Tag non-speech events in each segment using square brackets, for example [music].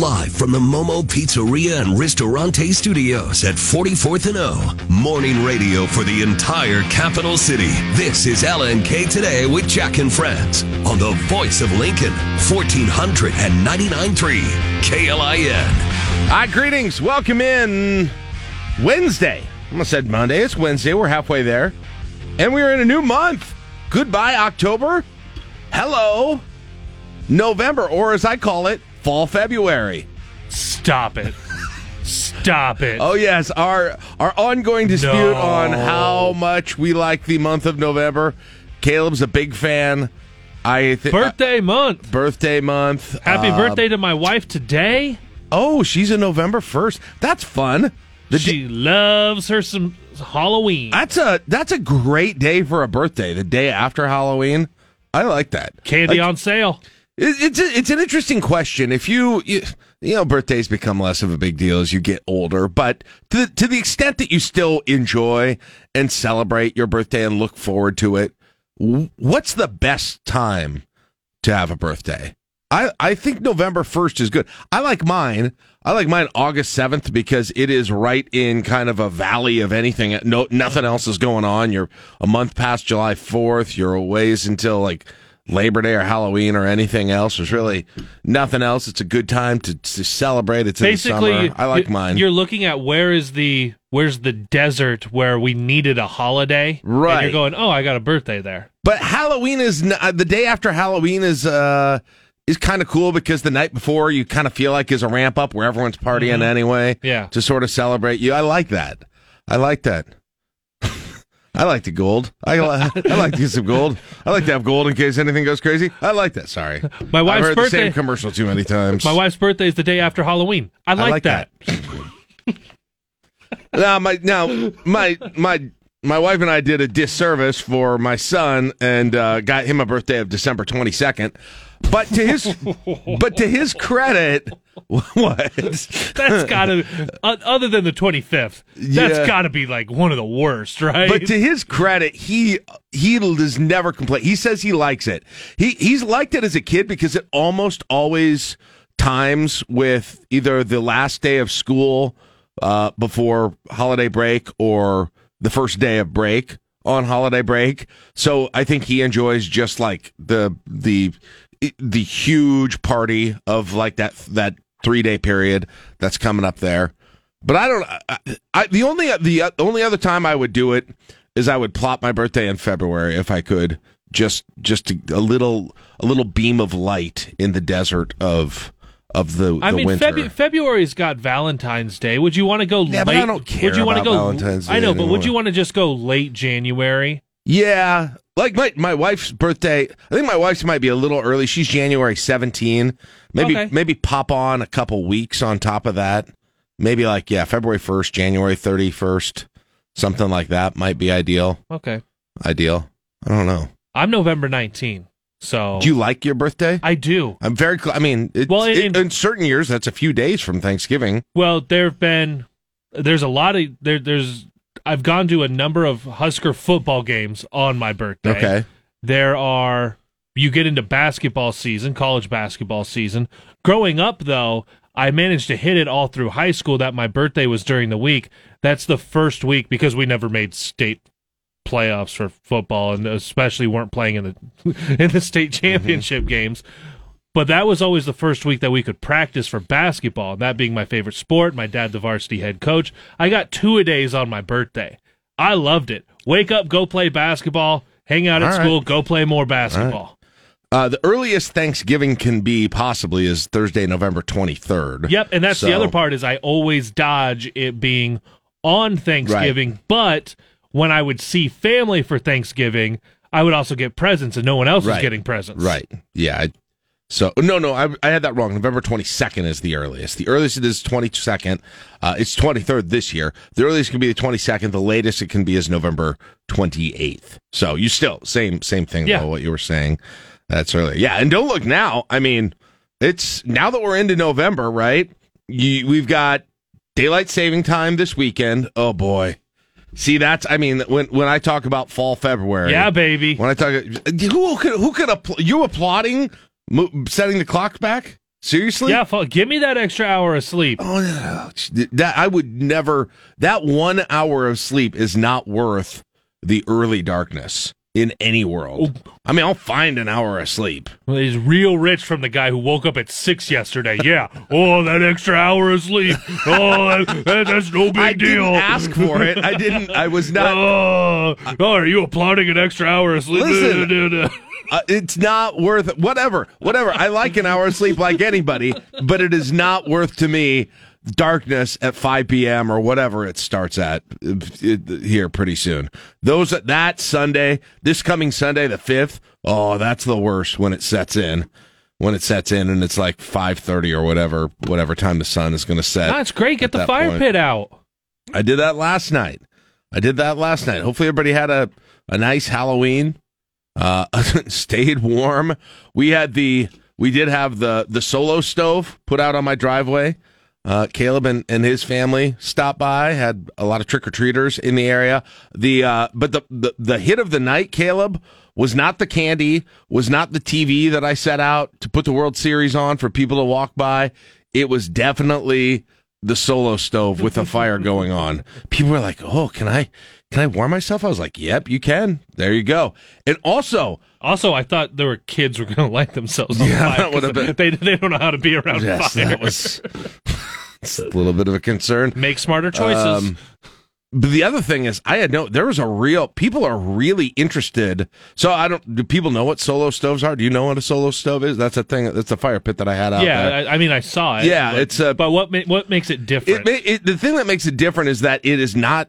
Live from the Momo Pizzeria and Ristorante Studios at 44th and O. Morning radio for the entire capital city. This is LNK Today with Jack and Friends on the voice of Lincoln, 1499.3 KLIN. Hi, greetings. Welcome in Wednesday. I almost said Monday. It's Wednesday. We're halfway there. And we're in a new month. Goodbye, October. Hello, November, or as I call it, fall February. Stop it. Stop it. Oh yes, our our ongoing dispute No. on how much we like the month of November. Caleb's a big fan. I th- birthday month. birthday month. Happy Uh, birthday to my wife today. Oh, she's a November first. That's fun. The she loves her some Halloween. That's a that's a great day for a birthday. The day after Halloween, I like that. Candy Like, on sale. It- it's a, it's an interesting question. If you, you you know birthdays become less of a big deal as you get older, but to to the extent that you still enjoy and celebrate your birthday and look forward to it, what's the best time to have a birthday? I, I think November 1st is good. I like mine. I like mine August 7th because it is right in kind of a valley of anything. No, nothing else is going on. You're a month past July 4th. You're a ways until like Labor Day or Halloween or anything else. There's really nothing else. It's a good time to, to celebrate. It's in the Basically, summer. I like mine. You're looking at where is the where's the desert where we needed a holiday. And Right. you're going, oh, I got a birthday there. But Halloween is n- uh, the day after Halloween is uh is kind of cool because the night before you kind of feel like is a ramp up where everyone's partying anyway. Yeah. To sort of celebrate you. I like that. I like that. I like the gold. I, [laughs] I like to get some gold. I like to have gold in case anything goes crazy. I like that. Sorry. My I've wife's heard the birthday. same commercial too many times. My wife's birthday is the day after Halloween. I like, like that. now my now my my my wife and I did a disservice for my son and uh, got him a birthday of December twenty second. But to his but to his credit, [laughs] what? That's gotta, other than the 25th, Yeah. that's gotta be like one of the worst, right? But to his credit, he he does never complain. He says he likes it. He he's liked it as a kid because it almost always times with either the last day of school uh, before holiday break or the first day of break on holiday break. So I think he enjoys just like the the the huge party of like that that three day period that's coming up there. But I don't. I, I, the only the only other time I would do it is I would plot my birthday in February if I could. Just just to, a little a little beam of light in the desert of of the, I the mean. Febu- February's got Valentine's Day. Would you want to go Yeah, late? but I don't care would you wanna about go? Valentine's I Day know, but would you want to just go late January? Yeah, like my my wife's birthday. I think my wife's might be a little early. She's January 17. Maybe Okay. maybe pop on a couple weeks on top of that. Maybe like yeah, February 1st, January 31st, something like that might be ideal. Okay, Ideal. I don't know. I'm November 19, so Do you like your birthday? I do. I'm very. Cl- I mean, it's, Well, in- it- in certain years, that's a few days from Thanksgiving. Well, there have been there's a lot of there. There's I've gone to a number of Husker football games on my birthday. Okay. There are you get into basketball season, college basketball season. Growing up though, I managed to hit it all through high school that my birthday was during the week. That's the first week because we never made state playoffs for football and especially weren't playing in the [laughs] in the state mm-hmm. championship games. But that was always the first week that we could practice for basketball, that being my favorite sport. My dad, the varsity head coach. I got two a days on my birthday. I loved it. Wake up, go play basketball, hang out at right. school, go play more basketball. Uh, the earliest Thanksgiving can be possibly is Thursday, November 23rd. Yep, and that's the other part is I always dodge it being on Thanksgiving, but when I would see family for Thanksgiving, I would also get presents and no one else was getting presents. Right. Yeah. I, so no, no, I, I had that wrong. November 22nd is the earliest. The earliest it is 22nd. Uh, it's 23rd this year. The earliest can be the 22nd. The latest it can be is November 28th. So you still same same thing Yeah. though. What you were saying. That's early. Yeah, and don't look now. I mean, it's now that we're into November, right? You, we've got daylight saving time this weekend. Oh boy. See, that's I mean, when when I talk about fall February, Yeah, baby. when I talk, who could who could you applauding mo- setting the clock back? Seriously? Yeah, fu- give me that extra hour of sleep. Oh, no. that I would never. That one hour of sleep is not worth the early darkness in any world. I mean, I'll find an hour of sleep. Well, he's real rich from the guy who woke up at six yesterday. [laughs] Yeah. Oh, that extra hour of sleep. Oh, that, that- that's no big I deal. didn't ask for it. I didn't. I was not. Oh, oh, are you applauding an extra hour of sleep? Listen. [laughs] Uh, it's not worth whatever. Whatever. I like an hour of sleep like anybody, but it is not worth to me darkness at 5 p.m. or whatever it starts at here pretty soon. Those that Sunday, this coming Sunday the 5th, oh, that's the worst when it sets in. When it sets in and it's like 5:30 or whatever whatever time the sun is going to set. That's great. Get the fire point. pit out. I did that last night. I did that last night. Hopefully, everybody had a, a nice Halloween. Uh, [laughs] stayed warm. We had the we did have the the solo stove put out on my driveway. Uh, Caleb and, and his family stopped by. Had a lot of trick or treaters in the area. The uh, but the, the the hit of the night, Caleb, was not the candy, was not the TV that I set out to put the World Series on for people to walk by. It was definitely the solo stove with a fire [laughs] going on. People were like, "Oh, can I can I warm myself?" I was like, "Yep, you can." There you go. And also, Also, I thought there were kids were going [laughs] to light themselves on Yeah, fire. that would've 'cause been- They, they don't know how to be around yes, fire. that was it's a little bit of a concern. Make smarter choices. Um, but the other thing is, I had no. There was a real. People are really interested. So I don't. Do people know what solo stoves are? Do you know what a solo stove is? That's a thing. That's a fire pit that I had out yeah, there. I, I mean, I saw it. Yeah, but, it's a- But what what makes it It, different? ma- it, the thing that makes it different is that it is not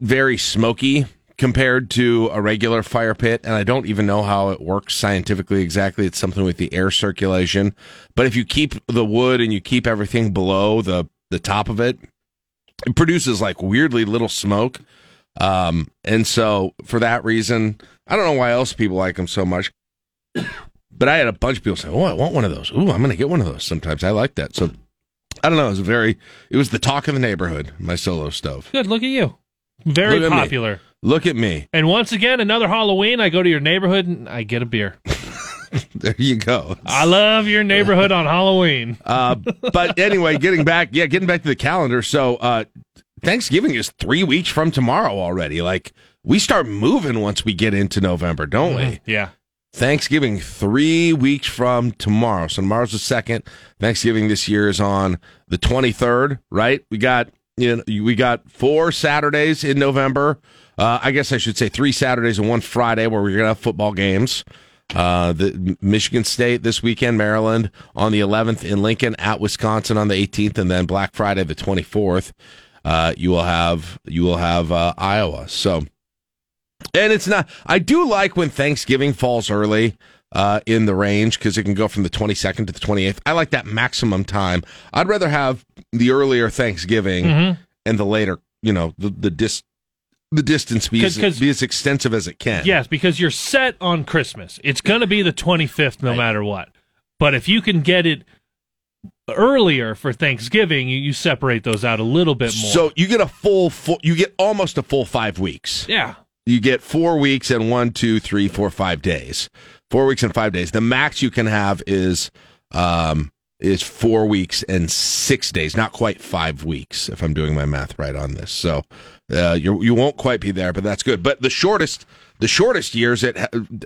very smoky compared to a regular fire pit, and I don't even know how it works scientifically exactly. It's something with the air circulation. But if you keep the wood and you keep everything below the the top of it, it produces like weirdly little smoke. Um, and so for that reason, I don't know why else people like them so much. [coughs] But I had a bunch of people say, "Oh, I want one of those. Ooh, I'm going to get one of those." Sometimes I like that. So I don't know. It was very. It was the talk of the neighborhood. My solo stove. Good. Look at you. Very Look popular. Look at me. And once again, another Halloween, I go to your neighborhood and I get a beer. [laughs] There you go. I love your neighborhood on Halloween. [laughs] Uh, but anyway, getting back, yeah, getting back to the calendar. So uh, Thanksgiving is three weeks from tomorrow already. Like we start moving once we get into November, don't we? Yeah. Thanksgiving three weeks from tomorrow. So tomorrow's the second. Thanksgiving this year is on the twenty third. Right? We got you know we got four Saturdays in November. Uh, I guess I should say three Saturdays and one Friday where we're gonna have football games. Uh, the Michigan State this weekend, Maryland on the 11th in Lincoln, at Wisconsin on the 18th, and then Black Friday the 24th. Uh, you will have you will have uh, Iowa. So and it's not. I do like when Thanksgiving falls early uh, in the range because it can go from the 22nd to the 28th. I like that maximum time. I'd rather have the earlier Thanksgiving Mm-hmm. and the later, you know, the the dis the distance be 'Cause- as, 'cause- be as extensive as it can. Yes, because you're set on Christmas. It's going to be the 25th no matter what. But if you can get it earlier for Thanksgiving, you, you separate those out a little bit more. So you get a full, full, you get almost a full five weeks. yeah. You get four weeks and one, two, three, four, five days. Four weeks and five days. The max you can have is um, is four weeks and six days, not quite five weeks, if I'm doing my math right on this. So uh, you you won't quite be there, but that's good. But the shortest the shortest years at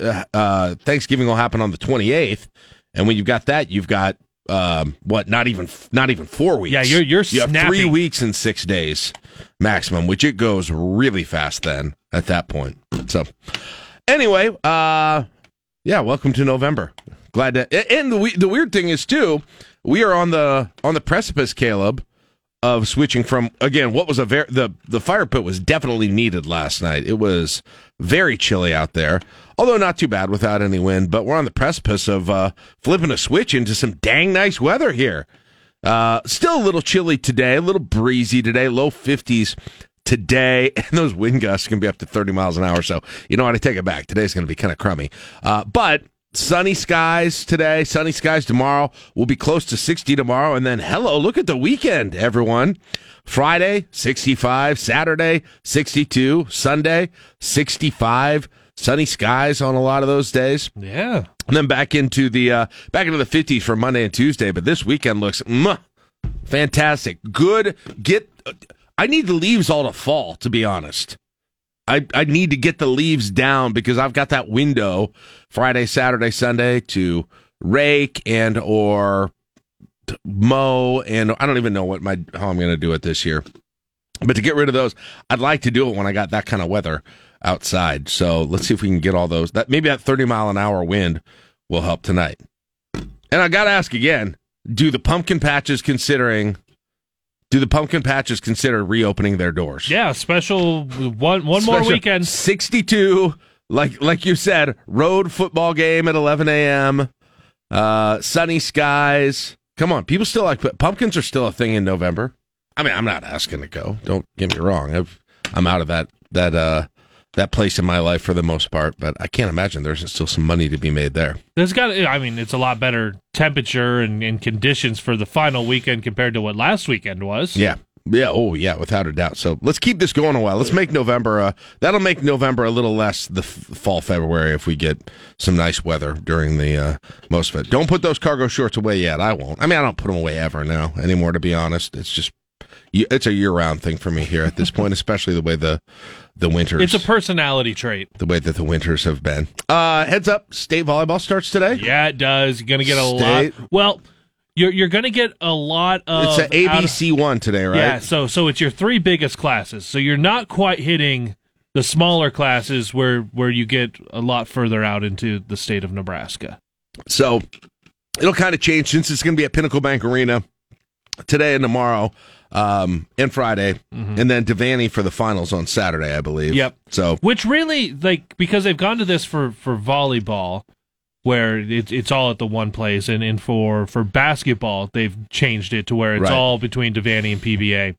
uh, uh, Thanksgiving will happen on the 28th, and when you've got that, you've got um, what? Not even not even four weeks. Yeah, you're- you're you have three weeks and six days maximum, which it goes really fast then at that point. So anyway, uh, yeah, welcome to November. Glad to. And the the weird thing is too, we are on the on the precipice, Caleb, of switching from again what was a very the the fire pit was definitely needed last night. It was very chilly out there, although not too bad without any wind. But we're on the precipice of uh, flipping a switch into some dang nice weather here. Uh, still a little chilly today, a little breezy today, low 50s today, [laughs] and those wind gusts can be up to 30 miles an hour. So, you know what? I take it back. Today's going to be kind of crummy. Uh, but sunny skies today, sunny skies tomorrow. We'll be close to 60 tomorrow. And then, hello, look at the weekend, everyone. Friday, 65. Saturday, 62. Sunday, 65. sunny skies on a lot of those days. Yeah. And then back into the uh, back into the 50s for Monday and Tuesday. But this weekend looks mwah, fantastic. Good. Get. I need the leaves all to fall. To be honest, I I need to get the leaves down because I've got that window Friday, Saturday, Sunday to rake and or mow and I don't even know what my how I'm going to do it this year. But to get rid of those, I'd like to do it when I got that kind of weather outside. So let's see if we can get all those. That maybe that 30 mile an hour wind will help tonight. And I got to ask again: Do the pumpkin patches considering? Do the pumpkin patches consider reopening their doors? Yeah, special one one more weekend. 62, like like you said, road football game at 11 a.m. Uh, sunny skies. Come on, people still like pumpkins are still a thing in November. I mean, I'm not asking to go. Don't get me wrong. I've, I'm out of that that uh that place in my life for the most part, but I can't imagine there's still some money to be made there. There's got. I mean, it's a lot better temperature and, and conditions for the final weekend compared to what last weekend was. Yeah. Yeah, oh yeah, without a doubt. So let's keep this going a while. Let's make November. Uh, that'll make November a little less the f- fall February if we get some nice weather during the uh, most of it. Don't put those cargo shorts away yet. I won't. I mean, I don't put them away ever now anymore. To be honest, it's just it's a year round thing for me here at this point, [laughs] especially the way the the winters. It's a personality trait. The way that the winters have been. Uh, heads up, state volleyball starts today. Yeah, it does. You're gonna get a State- lot. Well, you're you're gonna get a lot of. It's an out of- ABC one today, right? Yeah, so so it's your three biggest classes. So you're not quite hitting the smaller classes where where you get a lot further out into the state of Nebraska. So it'll kind of change since it's going to be at Pinnacle Bank Arena today and tomorrow um, and Friday, and then Devaney for the finals on Saturday, I believe. Mm-hmm. Yep. So Which really like because they've gone to this for for volleyball where it's it's all at the one place and, and for for basketball they've changed it to where it's Right. all between Devaney and PBA.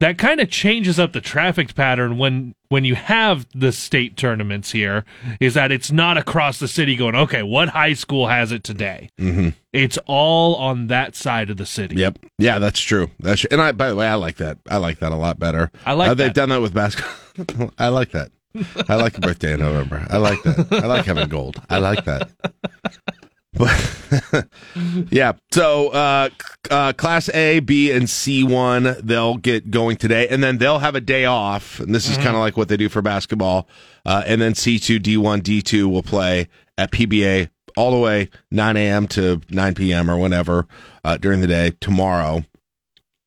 That kind of changes up the traffic pattern when when you have the state tournaments here is that it's not across the city going okay what high school has it today mhm. it's all on that side of the city Yep. Yeah, that's true. That's and I. By the way, I like that. I like that a lot better. I like Uh, they've done that with basketball. [laughs] I like that. I like a birthday in November. I like that. I like having gold. I like that. But [laughs] yeah, so uh, uh, Class A, B, and C one they'll get going today, and then they'll have a day off. And this is kind of like what they do for basketball. Uh, and then C two, D one, D two will play at PBA all the way 9 a.m. to 9 p.m. or whenever uh, during the day tomorrow.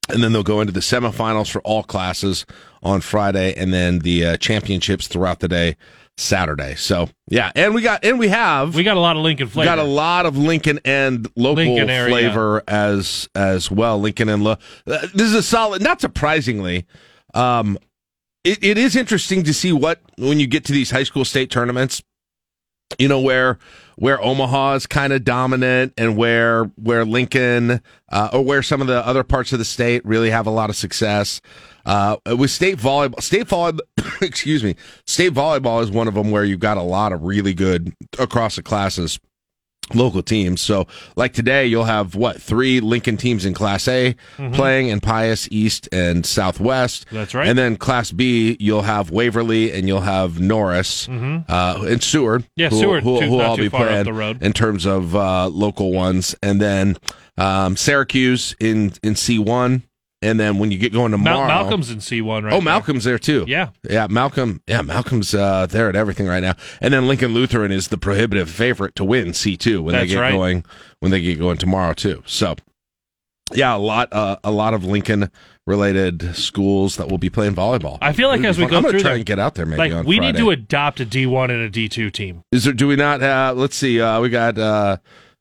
And then they'll go into the semifinals for all classes on Friday, and then the uh, championships throughout the day Saturday. So yeah, and we got and we have we got a lot of Lincoln flavor got a lot of Lincoln and local Lincoln flavor as as well. Lincoln and Lo- uh, this is a solid. Not surprisingly, um, it, it is interesting to see what when you get to these high school state tournaments. You know where where Omaha is kind of dominant, and where where Lincoln uh, or where some of the other parts of the state really have a lot of success. Uh, with state volleyball, state volleyball, [coughs] excuse me, state volleyball is one of them where you've got a lot of really good across the classes local teams. So, like today, you'll have what three Lincoln teams in Class A playing in Pius East and Southwest. Mm-hmm. That's right. And then Class B, you'll have Waverly and you'll have Norris uh, and Seward. Mm-hmm. Yeah, who, Seward, who, who all be playing the road. in terms of uh, local ones. And then um, Syracuse in in C one. And then when you get going tomorrow, Mal- Malcolm's in C1 right Oh. Malcolm's there too. Yeah. yeah, Malcolm. Yeah, Malcolm's uh, there at everything right now. And then Lincoln Lutheran is the prohibitive favorite to win C two when That's they get right. going when they get going tomorrow too. So, yeah, a lot uh, a lot of Lincoln related schools that will be playing volleyball. I feel like as we fun. go I'm through try there, and get out there maybe like we need to adopt a D1 and a D2 team. Is there? Do we not have? Let's see. Uh, we got uh,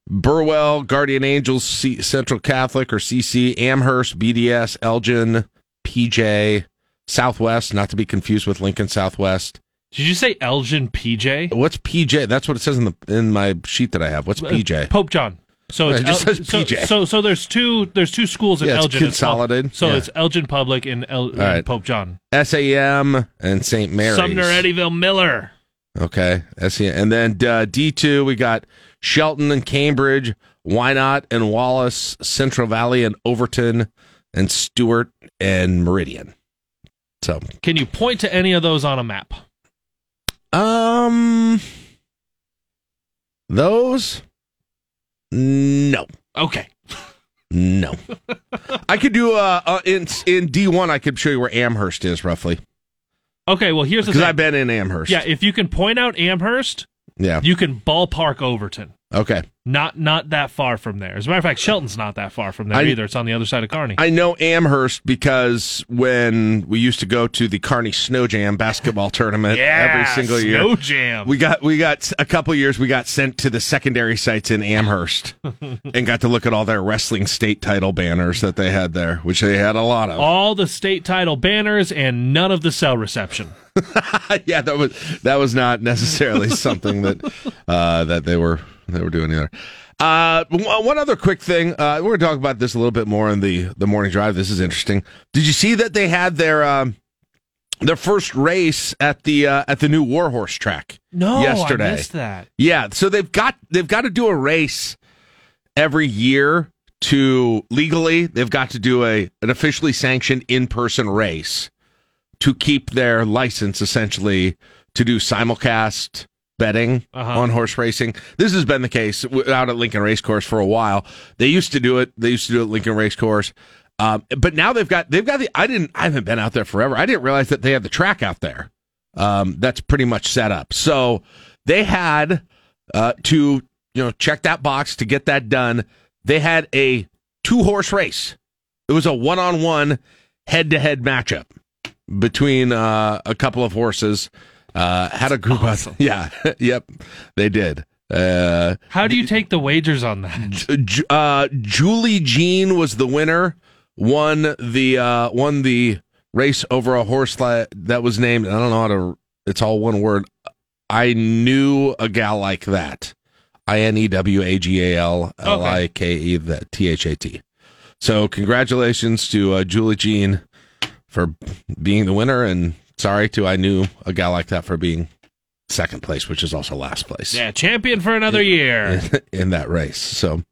Burwell, Guardian Angels, C- Central Catholic or CC, Amherst, BDS, Elgin, PJ, Southwest. Not to be confused with Lincoln Southwest. Did you say Elgin PJ? What's PJ? That's what it says in the in my sheet that I have. What's Uh, PJ? Pope John. So it's It just El- says PJ. So, so there's two there's two schools in Yeah, it's Elgin. It's consolidated. so Yeah. it's Elgin Public and, El- and right. Pope John. SAM and St. Mary's. Sumner Eddyville Miller. Okay, SAM. And then uh, D two we got Shelton and Cambridge, Wynot and Wallace, Central Valley and Overton, and Stuart and Meridian. So Can you point to any of those on a map? Um, those, no, Okay. no. [laughs] I could do uh, uh in in D one. I could show you where Amherst is roughly Okay, well, here's the because. I've been in Amherst. yeah, if you can point out Amherst, yeah. you can ballpark Overton. Okay. Not not that far from there. As a matter of fact, Shelton's not that far from there I- either. It's on the other side of Kearney. I know Amherst because when we used to go to the Kearney Snow Jam basketball tournament [laughs] yeah, every single year, Snow Jam. we got we got a couple years we got sent to the secondary sites in Amherst [laughs] and got to look at all their wrestling state title banners that they had there, which they had a lot of. All the state title banners and none of the cell reception. [laughs] yeah, that was that was not necessarily something that uh, that they were they were doing either. Uh, one one other quick thing. Uh, we're going to talk about this a little bit more in the the morning drive. This is interesting. Did you see that they had their um, their first race at the uh, at the new Warhorse track? No, yesterday. I missed that. Yeah, so they've got they've got to do a race every year to legally they've got to do a an officially sanctioned in person race to keep their license essentially to do simulcast betting Uh-huh. on horse racing. This has been the case out at Lincoln Racecourse for a while. They used to do it. They used to do it at Lincoln Racecourse. Um, but now they've got they've got the I didn't I haven't been out there forever. I didn't realize that they had the track out there. Um, that's pretty much set up. So they had uh, to you know check that box to get that done. They had a two horse race. It was a one on one head to head matchup between uh, a couple of horses. Uh, had a group awesome. of [laughs] yeah, [laughs] yep, they did. Uh, How do you take the wagers on that? Uh, Julie Jean was the winner. Won the uh, won the race over a horse that, that was named. I don't know how to. It's all one word. I knew a gal like that. I N E W A G A L L I K E that T H A T. So congratulations to uh, Julie Jean for being the winner, and sorry to I knew a guy like that for being second place, which is also last place Yeah, champion for another year. [laughs] in that race. So,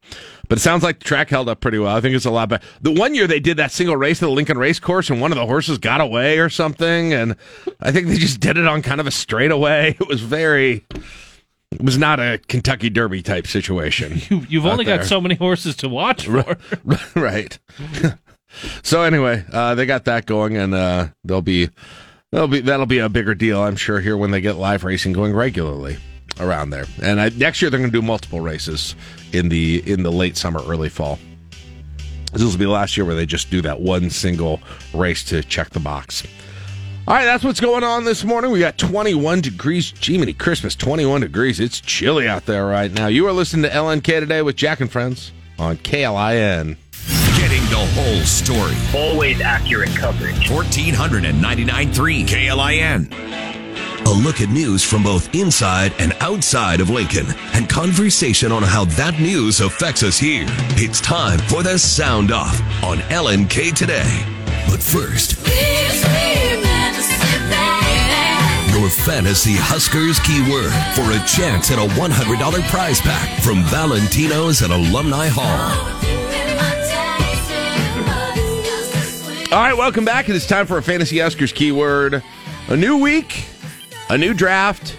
but it sounds like the track held up pretty well. I think it's a lot better. The one year they did that single race at the Lincoln Race Course, and one of the horses got away or something, and I think they just did it on kind of a straightaway. [laughs] It was very. It was not a Kentucky Derby type situation. [laughs] You, you've out only got so many horses to watch for. right. so anyway, uh, they got that going, and uh, they'll be, they'll be that'll be a bigger deal, I'm sure, here when they get live racing going regularly around there. And I, next year they're going to do multiple races in the in the late summer, early fall. This will be last year where they just do that one single race to check the box. All right, that's what's going on this morning. We got 21 degrees. Jiminy Christmas, 21 degrees. It's chilly out there right now. You are listening to LNK today with Jack and Friends on KLIN. Getting the whole story. Always accurate coverage. 1499.3 KLIN. A look at news from both inside and outside of Lincoln and conversation on how that news affects us here. It's time for the Sound Off on LNK today. But first, your fantasy Huskers keyword for a chance at a $100 prize pack from Valentino's at Alumni Hall. All right, welcome back. It is time for a Fantasy Huskers keyword. A new week, a new draft,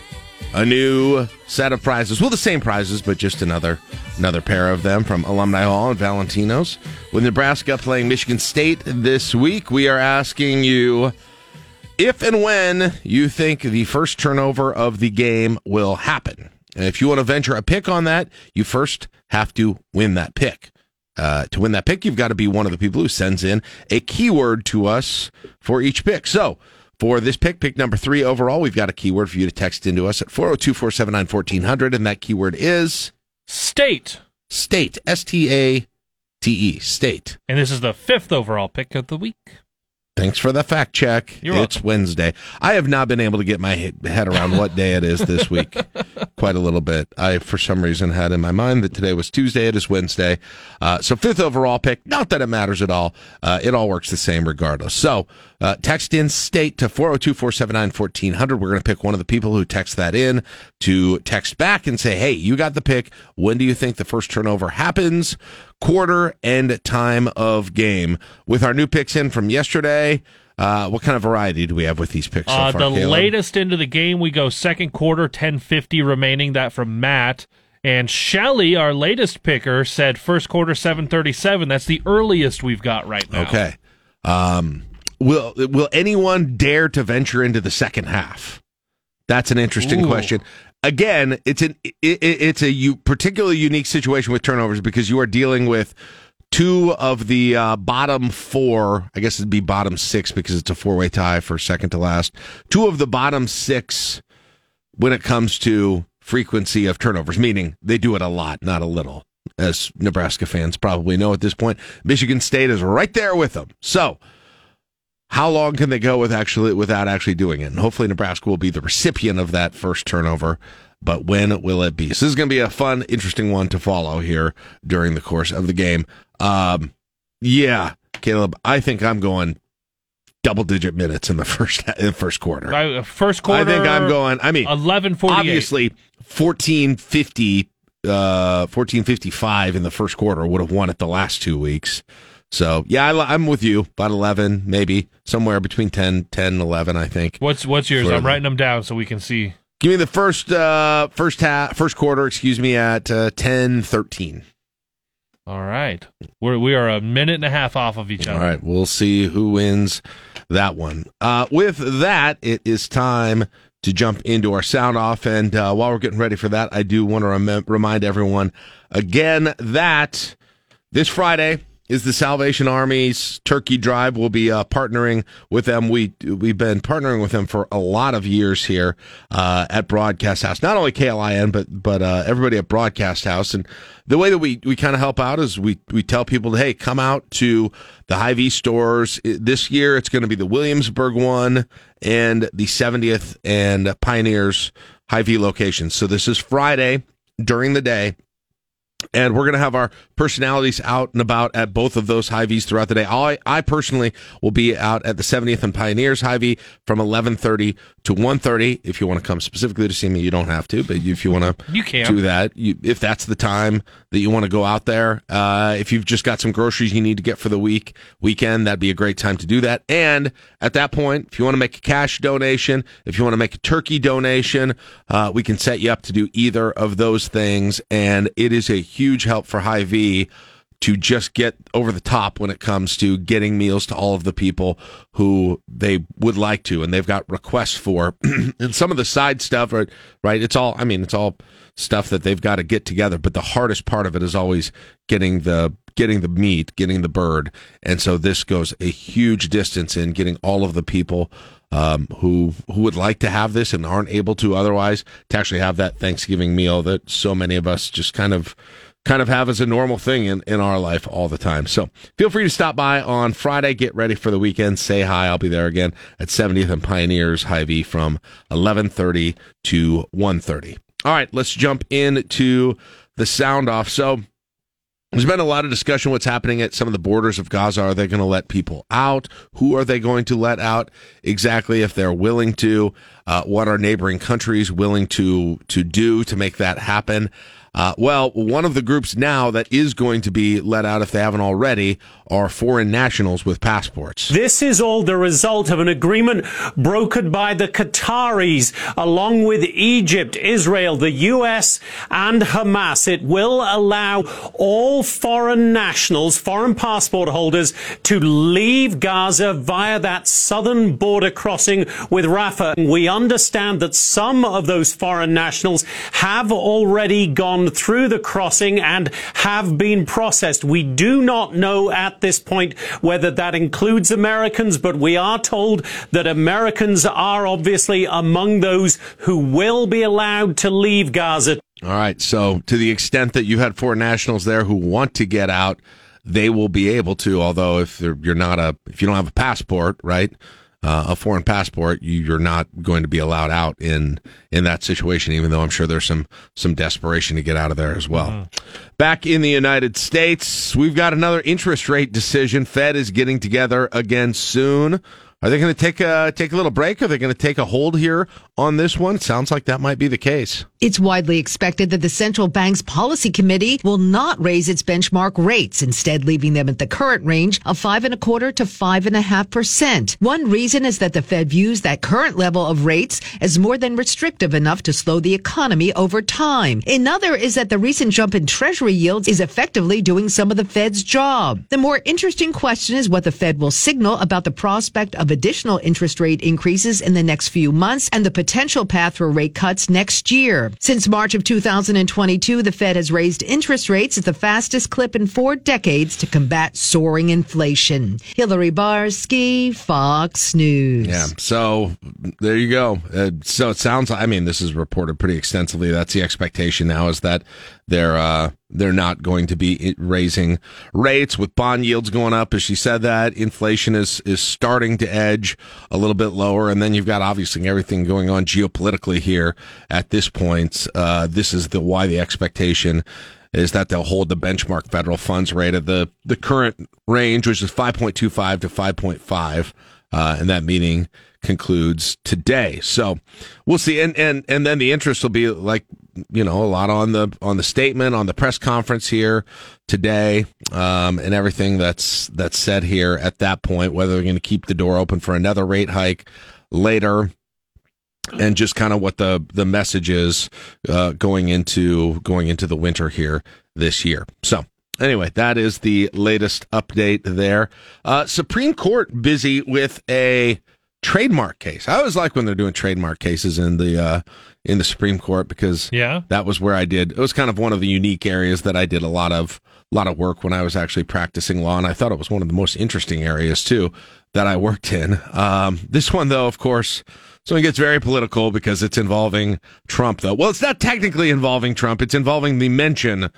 a new set of prizes. Well, the same prizes, but just another another pair of them from Alumni Hall and Valentino's. With Nebraska playing Michigan State this week, we are asking you if and when you think the first turnover of the game will happen. And if you want to venture a pick on that, you first have to win that pick. Uh, to win that pick, you've got to be one of the people who sends in a keyword to us for each pick. So, for this pick, pick number three overall, we've got a keyword for you to text into us at 402 479 1400. And that keyword is State. state. S T A T E. State. And this is the fifth overall pick of the week. Thanks for the fact check. You're it's Wednesday. I have not been able to get my head around what day it is this week [laughs] quite a little bit. I, for some reason, had in my mind that today was Tuesday. It is Wednesday. Uh, so, fifth overall pick. Not that it matters at all. Uh, it all works the same regardless. So, uh, text in state to 402 479 1400. We're going to pick one of the people who text that in to text back and say, hey, you got the pick. When do you think the first turnover happens? Quarter and time of game. With our new picks in from yesterday, Uh, what kind of variety do we have with these picks? So Uh, far, the Caleb? latest into the game, we go second quarter, 1050 remaining. That from Matt. And Shelly, our latest picker, said first quarter, 737. That's the earliest we've got right now. Okay. Um, will Will anyone dare to venture into the second half? That's an interesting Ooh. question. Again, it's an it, it- it's a u- particularly unique situation with turnovers because you are dealing with two of the uh, bottom four. I guess it'd be bottom six because it's a four way tie for second to last. Two of the bottom six when it comes to frequency of turnovers, meaning they do it a lot, not a little. As Nebraska fans probably know at this point, Michigan State is right there with them. So, how long can they go with actually without actually doing it? And hopefully, Nebraska will be the recipient of that first turnover. But when will it be? So this is going to be a fun, interesting one to follow here during the course of the game. Um, yeah, Caleb, I think I'm going double digit minutes in the [laughs] first in the first quarter. I, first quarter. I think I'm going. I mean, 1148. obviously 1450 uh 1455 in the first quarter would have won it the last two weeks so yeah I, i'm with you about 11 maybe somewhere between 10 10 and 11 i think What's what's yours? For I'm writing them down so we can see. give me the first uh first half first quarter excuse me at uh 10 13 All right, we're we are a minute and a half off of each other. All right, we'll see who wins that one uh with that it is time to jump into our sound off and uh, while we're getting ready for that i do want to rem- remind everyone again that this Friday is the Salvation Army's Turkey Drive. We'll be uh, partnering with them. We we've been partnering with them for a lot of years here uh, at Broadcast House. Not only KLIN, but but uh, everybody at Broadcast House. And the way that we we kind of help out is we we tell people, hey, come out to the Hy-Vee stores this year. It's going to be the Williamsburg one and the 70th and Pioneers Hy-Vee locations. So this is Friday during the day and we're going to have our personalities out and about at both of those Hy-Vee's throughout the day. I, I personally will be out at the 70th and Pioneers high V from 11:30 to 1:30. If you want to come specifically to see me, you don't have to, but if you want to You can. do that, you, if that's the time that you want to go out there, uh, if you've just got some groceries you need to get for the week weekend, that'd be a great time to do that. And at that point, if you want to make a cash donation, if you want to make a turkey donation, uh, we can set you up to do either of those things. And it is a huge help for Hy-Vee to just get over the top when it comes to getting meals to all of the people who they would like to and they've got requests for. [clears throat] And some of the side stuff right it's all i mean it's all stuff that they've got to get together but the hardest part of it is always getting the getting the meat getting the bird and so this goes a huge distance in getting all of the people um, who who would like to have this and aren't able to otherwise to actually have that Thanksgiving meal that so many of us just kind of kind of have as a normal thing in, in our life all the time. So feel free to stop by on Friday, get ready for the weekend, say hi. I'll be there again at 70th and Pioneers V from 1130 to 130. All right, let's jump into the sound off. So there's been a lot of discussion what's happening at some of the borders of Gaza. Are they going to let people out? Who are they going to let out exactly if they're willing to? Uh, what are neighboring countries willing to to do to make that happen? Uh, well, one of the groups now that is going to be let out, if they haven't already, are foreign nationals with passports. This is all the result of an agreement brokered by the Qataris along with Egypt, Israel, the US, and Hamas. It will allow all foreign nationals, foreign passport holders, to leave Gaza via that southern border crossing with Rafah. We understand that some of those foreign nationals have already gone through the crossing and have been processed. We do not know at this point whether that includes Americans, but we are told that Americans are obviously among those who will be allowed to leave Gaza. All right. So, to the extent that you had foreign nationals there who want to get out, they will be able to. Although, if you're not a, if you don't have a passport, right, uh, a foreign passport, you, you're not going to be allowed out in in that situation. Even though I'm sure there's some some desperation to get out of there as well. Back in the United States, we've got another interest rate decision. Fed is getting together again soon Are they going to take a take a little break? Are they going to take a hold here on this one? Sounds like that might be the case. It's widely expected that the central bank's policy committee will not raise its benchmark rates, instead leaving them at the current range of five and a quarter to five and a half percent. One reason is that the Fed views that current level of rates as more than restrictive enough to slow the economy over time. Another is that the recent jump in treasury yields is effectively doing some of the Fed's job. The more interesting question is what the Fed will signal about the prospect of additional interest rate increases in the next few months and the potential path for rate cuts next year. Since March of 2022, the Fed has raised interest rates at the fastest clip in four decades to combat soaring inflation. Hillary Barsky, Fox News. Yeah. So there you go. Uh, so it sounds. I mean, this is reported pretty extensively. That's the expectation now. Is that they're uh, they're not going to be raising rates with bond yields going up. As she said, that inflation is is starting to edge a little bit lower, and then you've got obviously everything going on geopolitically here at this point. Uh, this is the why the expectation is that they'll hold the benchmark federal funds rate at the the current range, which is five point two five to five point five, uh, and that meeting concludes today. So we'll see. And, and, and then the interest will be like, you know, a lot on the, on the statement, on the press conference here today, um, and everything that's, that's said here at that point, whether they're going to keep the door open for another rate hike later and just kind of what the the message is uh, going into going into the winter here this year. So anyway, that is the latest update there. Uh, Supreme Court busy with a trademark case. I always like when they're doing trademark cases in the uh, in the Supreme Court because yeah, that was where I did. It was kind of one of the unique areas that I did a lot of a lot of work when I was actually practicing law, and I thought it was one of the most interesting areas too that I worked in. Um, this one, though, of course. So it gets very political because it's involving Trump, though. Well, it's not technically involving Trump. It's involving the mention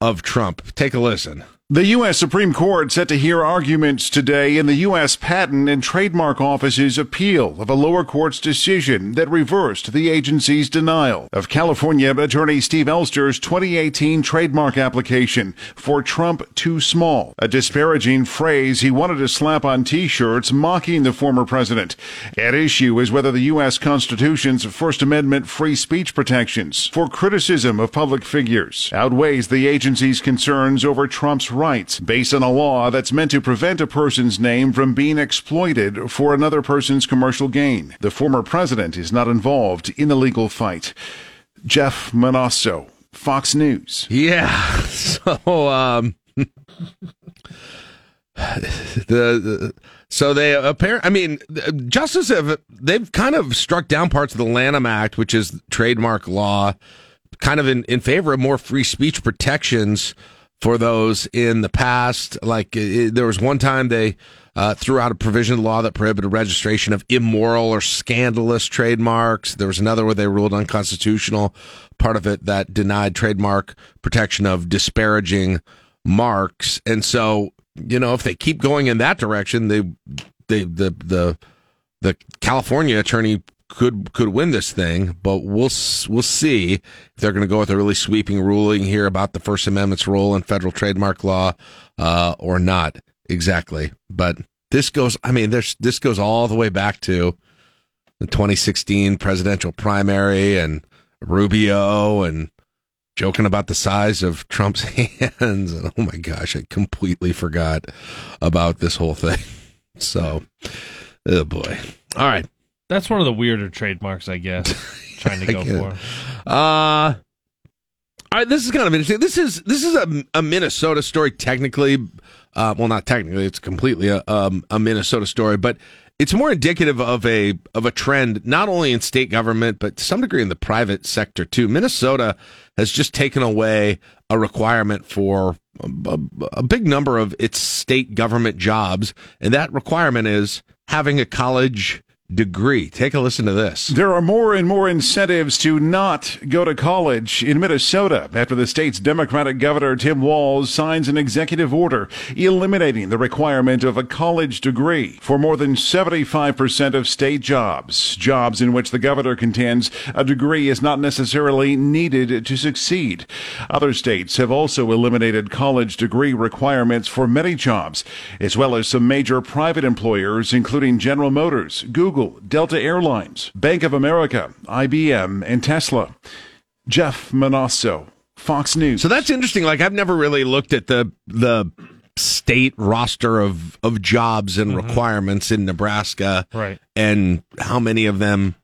of Trump. Take a listen. The U.S. Supreme Court set to hear arguments today in the U.S. Patent and Trademark Office's appeal of a lower court's decision that reversed the agency's denial of California attorney Steve Elster's 2018 trademark application for Trump Too Small, a disparaging phrase he wanted to slap on t-shirts mocking the former president. At issue is whether the U.S. Constitution's First Amendment free speech protections for criticism of public figures outweighs the agency's concerns over Trump's rights based on a law that's meant to prevent a person's name from being exploited for another person's commercial gain. The former president is not involved in the legal fight. Jeff Monosso, Fox News. Yeah. [laughs] So, um, [laughs] the, the, so they apparent. I mean, justice have they've kind of struck down parts of the Lanham Act, which is trademark law, kind of in in favor of more free speech protections for those in the past. Like it, there was one time they uh, threw out a provision law that prohibited registration of immoral or scandalous trademarks. There was another where they ruled unconstitutional part of it that denied trademark protection of disparaging marks. And so, you know, if they keep going in that direction, they, they, the, the, the California attorney could could win this thing, but we'll we'll see if they're going to go with a really sweeping ruling here about the First Amendment's role in federal trademark law uh, or not exactly. But this goes, I mean, this this goes all the way back to the 2016 presidential primary and Rubio and joking about the size of Trump's [laughs] hands. And oh my gosh, I completely forgot about this whole thing. [laughs] So, oh boy. All right. That's one of the weirder trademarks, I guess. [laughs] trying to go for. Uh, all right, this is kind of interesting. This is this is a, a Minnesota story. Technically, uh, well, not technically, it's completely a, um, a Minnesota story, but it's more indicative of a of a trend, not only in state government, but to some degree in the private sector too. Minnesota has just taken away a requirement for a, a big number of its state government jobs, and that requirement is having a college degree. Take a listen to this. There are more and more incentives to not go to college in Minnesota after the state's Democratic Governor Tim Walz signs an executive order eliminating the requirement of a college degree for more than 75% of state jobs, jobs in which the governor contends a degree is not necessarily needed to succeed. Other states have also eliminated college degree requirements for many jobs, as well as some major private employers, including General Motors, Google, Google, Delta Airlines, Bank of America, IBM, and Tesla. Jeff Monosso, Fox News. So that's interesting. Like I've never really looked at the the state roster of of jobs and mm-hmm. requirements in Nebraska, right? And how many of them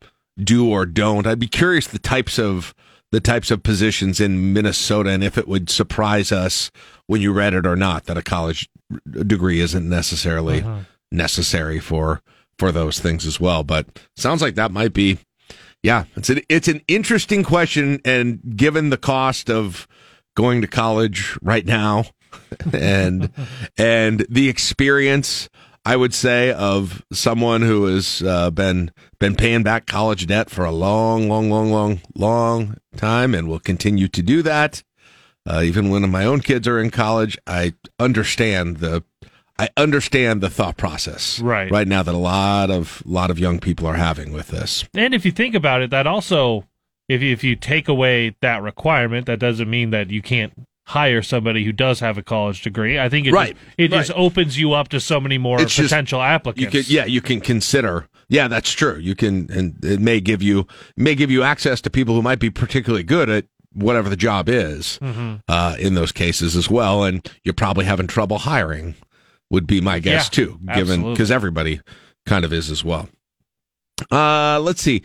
do or don't. I'd be curious the types of the types of positions in Minnesota and if it would surprise us when you read it or not that a college degree isn't necessarily uh-huh. necessary for for those things as well. But sounds like that might be, yeah, it's an it's an interesting question, and given the cost of going to college right now, [laughs] and and the experience. I would say of someone who has uh, been been paying back college debt for a long, long, long, long, long time, and will continue to do that. Uh, even when my own kids are in college, I understand the I understand the thought process right right now that a lot of lot of young people are having with this. And if you think about it, that also if you, if you take away that requirement, that doesn't mean that you can't hire somebody who does have a college degree. I think it right. just, it right. just opens you up to so many more it's potential just, applicants. You can, yeah, you can consider. Yeah, that's true. You can, and it may give you may give you access to people who might be particularly good at whatever the job is mm-hmm. uh, in those cases as well. And you're probably having trouble hiring would be my guess yeah, too, given because everybody kind of is as well. Uh, let's see. A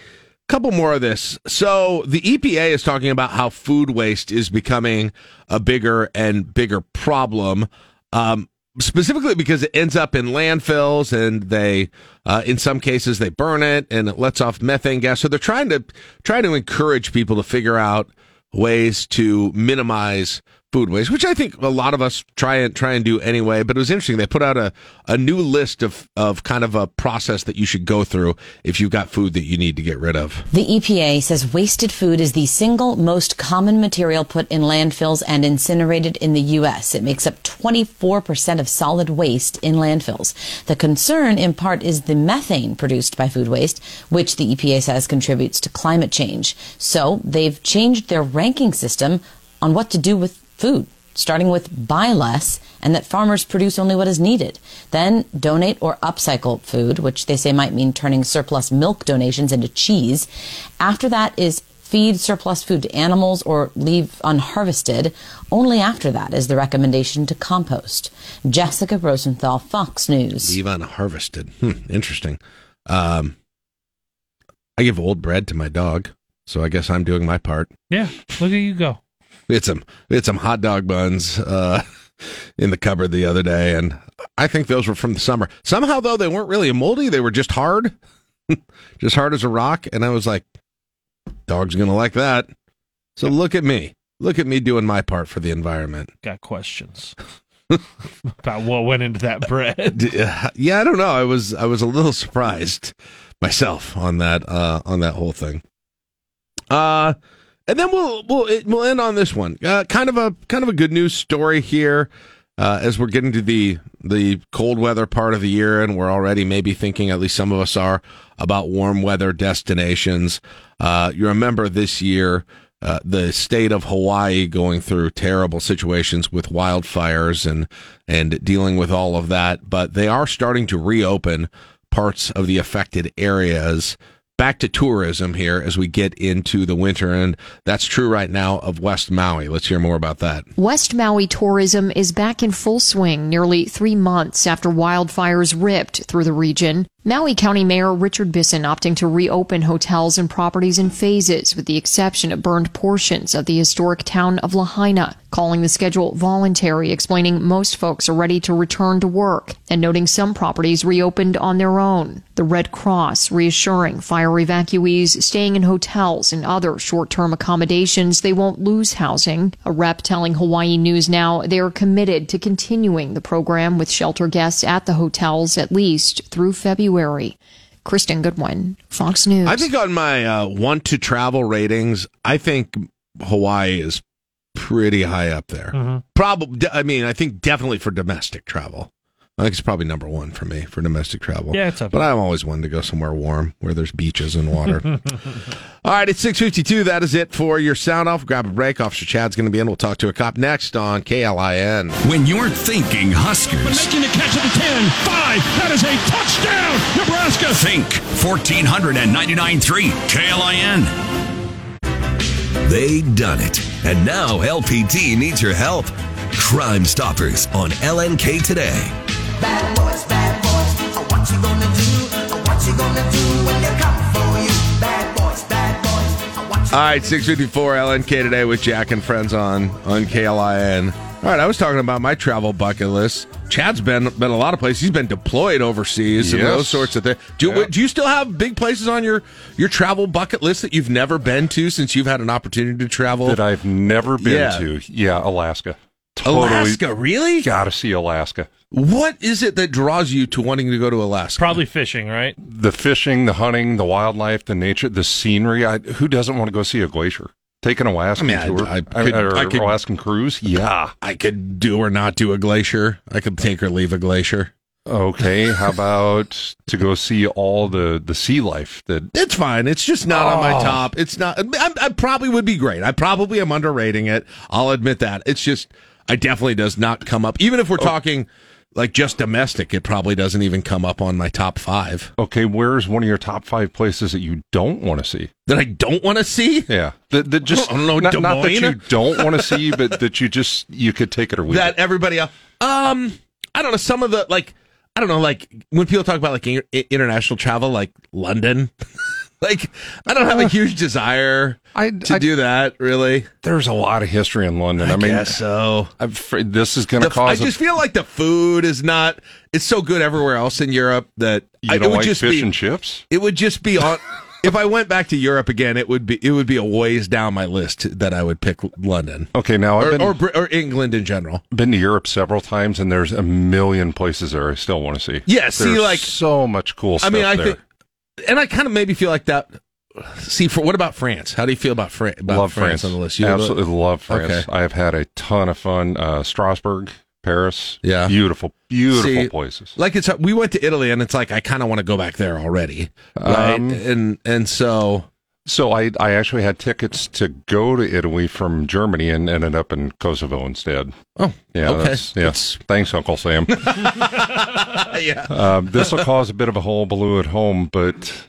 couple more of this. So the EPA is talking about how food waste is becoming a bigger and bigger problem. Um, specifically because it ends up in landfills and they uh, in some cases they burn it and it lets off methane gas so they're trying to trying to encourage people to figure out ways to minimize food waste, which I think a lot of us try and try and do anyway. But it was interesting. They put out a, a new list of, of kind of a process that you should go through if you've got food that you need to get rid of. The EPA says wasted food is the single most common material put in landfills and incinerated in the U.S. It makes up 24% of solid waste in landfills. The concern, in part, is the methane produced by food waste, which the EPA says contributes to climate change. So they've changed their ranking system on what to do with food, starting with buy less and that farmers produce only what is needed. Then donate or upcycle food, which they say might mean turning surplus milk donations into cheese. After that is feed surplus food to animals or leave unharvested. Only after that is the recommendation to compost. Jessica Rosenthal, Fox News. Leave unharvested. Hmm, interesting. Um, I give old bread to my dog, so I guess I'm doing my part. Yeah, look at you go. We had some we had some hot dog buns uh, [laughs] in the cupboard the other day, and I think those were from the summer. Somehow though, they weren't really moldy; they were just hard, [laughs] just hard as a rock. And I was like, "Dog's gonna like that." So look at me, look at me doing my part for the environment. Got questions [laughs] about what went into that bread? yeah, I don't know. I was I was a little surprised myself on that uh, on that whole thing. Uh and then we'll we'll we'll end on this one. Uh, kind of a kind of a good news story here. Uh, as we're getting to the the cold weather part of the year, and we're already maybe thinking, at least some of us are, about warm weather destinations. Uh, you remember this year, uh, the state of Hawaii going through terrible situations with wildfires and and dealing with all of that, but they are starting to reopen parts of the affected areas back to tourism here as we get into the winter. And that's true right now of West Maui. Let's hear more about that. West Maui tourism is back in full swing nearly three months after wildfires ripped through the region. Maui County Mayor Richard Bissen opting to reopen hotels and properties in phases, with the exception of burned portions of the historic town of Lahaina, calling the schedule voluntary, explaining most folks are ready to return to work, and noting some properties reopened on their own. The Red Cross reassuring fire evacuees staying in hotels and other short-term accommodations they won't lose housing. A rep telling Hawaii News Now they are committed to continuing the program with shelter guests at the hotels at least through February. Kristen Goodwin, Fox News. I think on my uh, want to travel ratings, I think Hawaii is pretty high up there. Mhm. Probably, I mean, I think definitely for domestic travel. I think it's probably number one for me for domestic travel. Yeah, it's up But I'm always one to go somewhere warm where there's beaches and water. [laughs] All right, it's 652. That is it for your sound off. Grab a break. Officer Chad's going to be in. We'll talk to a cop next on KLIN. When you're thinking Huskers, Making the catch at the 10, 5, that is a touchdown, Nebraska. think 1499.3 KLIN. They done it. And now LPD needs your help. Crime Stoppers on LNK today. Bad boys, bad boys, oh, what you gonna do? Oh, what you gonna do when they come for you? Bad boys, bad boys, oh, what you All right, 654 LNK today with Jack and friends on on KLIN. All right, I was talking about my travel bucket list. Chad's been been a lot of places. He's been deployed overseas and those sorts of things. Do, Yeah. do you still have big places on your your travel bucket list that you've never been to since you've had an opportunity to travel? that I've never been Yeah. to. Yeah, Alaska. Alaska, really? Got to see Alaska. What is it that draws you to wanting to go to Alaska? Probably fishing, right? The fishing, the hunting, the wildlife, the nature, the scenery. I, who doesn't want to go see a glacier? Take an Alaskan I mean, I- tour, I I- could- or I could- Alaskan cruise. Yeah. I could do or not do a glacier. I could take or leave a glacier. Okay. How about to go see all the the sea life that It's fine. It's just not on my Oh. top. It's not. I, I probably would be great. I probably am underrating it. I'll admit that. It's just. I definitely does not come up. Even if we're talking like just domestic, it probably doesn't even come up on my top five Okay, where's one of your top five places that you don't want to see? that I don't want to see. Yeah, that, that just I don't know, not, not that you don't want to see, [laughs] but that you just you could take it or leave that it. everybody else. Um, I don't know. Some of the like, I don't know. Like when people talk about like in- international travel, like London. [laughs] [laughs] like I don't have a uh, huge desire I, to I- do that. Really. There's a lot of history in London. I, mean, guess so. I'm afraid this is going to The- cause. I just feel like the food is not. It's so good everywhere else in Europe that you I, don't it would like just fish be. and chips. It would just be on. [laughs] if I went back to Europe again, it would be it would be a ways down my list that I would pick London Okay, now I've or been or, or England in general. been to Europe several times, and there's a million places there I still want to see. Yeah, see, like- so much cool stuff. I mean, I there. think, and I kind of maybe feel like that. See, for what about France? How do you feel about, Fran- about love France. on the list? You Absolutely love France. Okay. I've had a ton of fun. Uh, Strasbourg, Paris. Yeah. beautiful, beautiful See, places. Like it's we went to Italy, and it's like I kind of want to go back there already, right? Um, and and so So I I actually had tickets to go to Italy from Germany and ended up in Kosovo instead. oh Yeah, okay, that's- yeah. It's- Thanks, Uncle Sam. [laughs] [laughs] yeah. um, this will cause a bit of a hole hullabaloo at home, but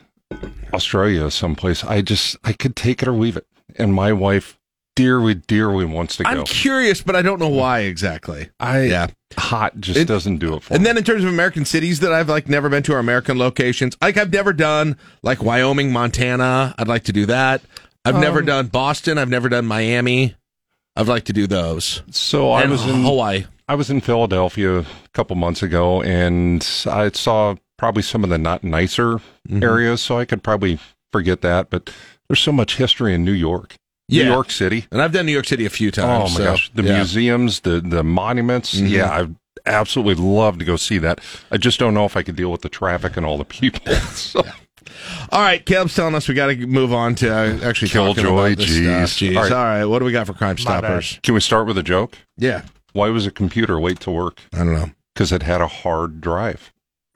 Australia is someplace I just I could take it or leave it. And my wife dearly, we wants to go. I'm curious, but I don't know why exactly. I Yeah. hot just It- doesn't do it for me. And me. then in terms of American cities that I've like never been to or American locations, like I've never done like Wyoming, Montana. I'd like to do that. I've never Um, done Boston. I've never done Miami. I'd like to do those. so I and was in Hawaii. I was in Philadelphia a couple months ago, and I saw probably some of the not nicer Mm-hmm. areas, so I could probably forget that. But there's so much history in New York, Yeah. New York City. And I've done New York City a few times. Oh my so, gosh, the yeah. museums, the the monuments. Mhm. Yeah, I absolutely love to go see that. I just don't know if I could deal with the traffic and all the people. [laughs] so, All right, Caleb's telling us we got to move on to uh, actually talking Killjoy, about this jeez. stuff. Jeez. All All right. right. what do we got for Crime Stoppers? can we start with a joke? Yeah, Why was a computer late to work? I don't know. Because it had a hard drive. [laughs]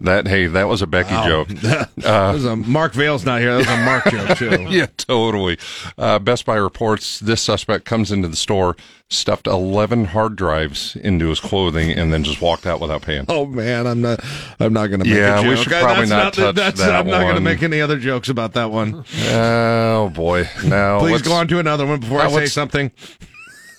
that hey, that was a Becky Wow. joke. [laughs] Uh, was a Mark Vale's not here. That was a Mark joke too. [laughs] yeah, totally. Uh, Best Buy reports this suspect comes into the store, stuffed 11 hard drives into his clothing, and then just walked out without paying. Oh man, I'm not. I'm not going to make Yeah, a joke. we should I- probably that's not touch that I'm not going to make any other jokes about that one. Oh boy! Now Please let's- go on to another one before Uh, I say something.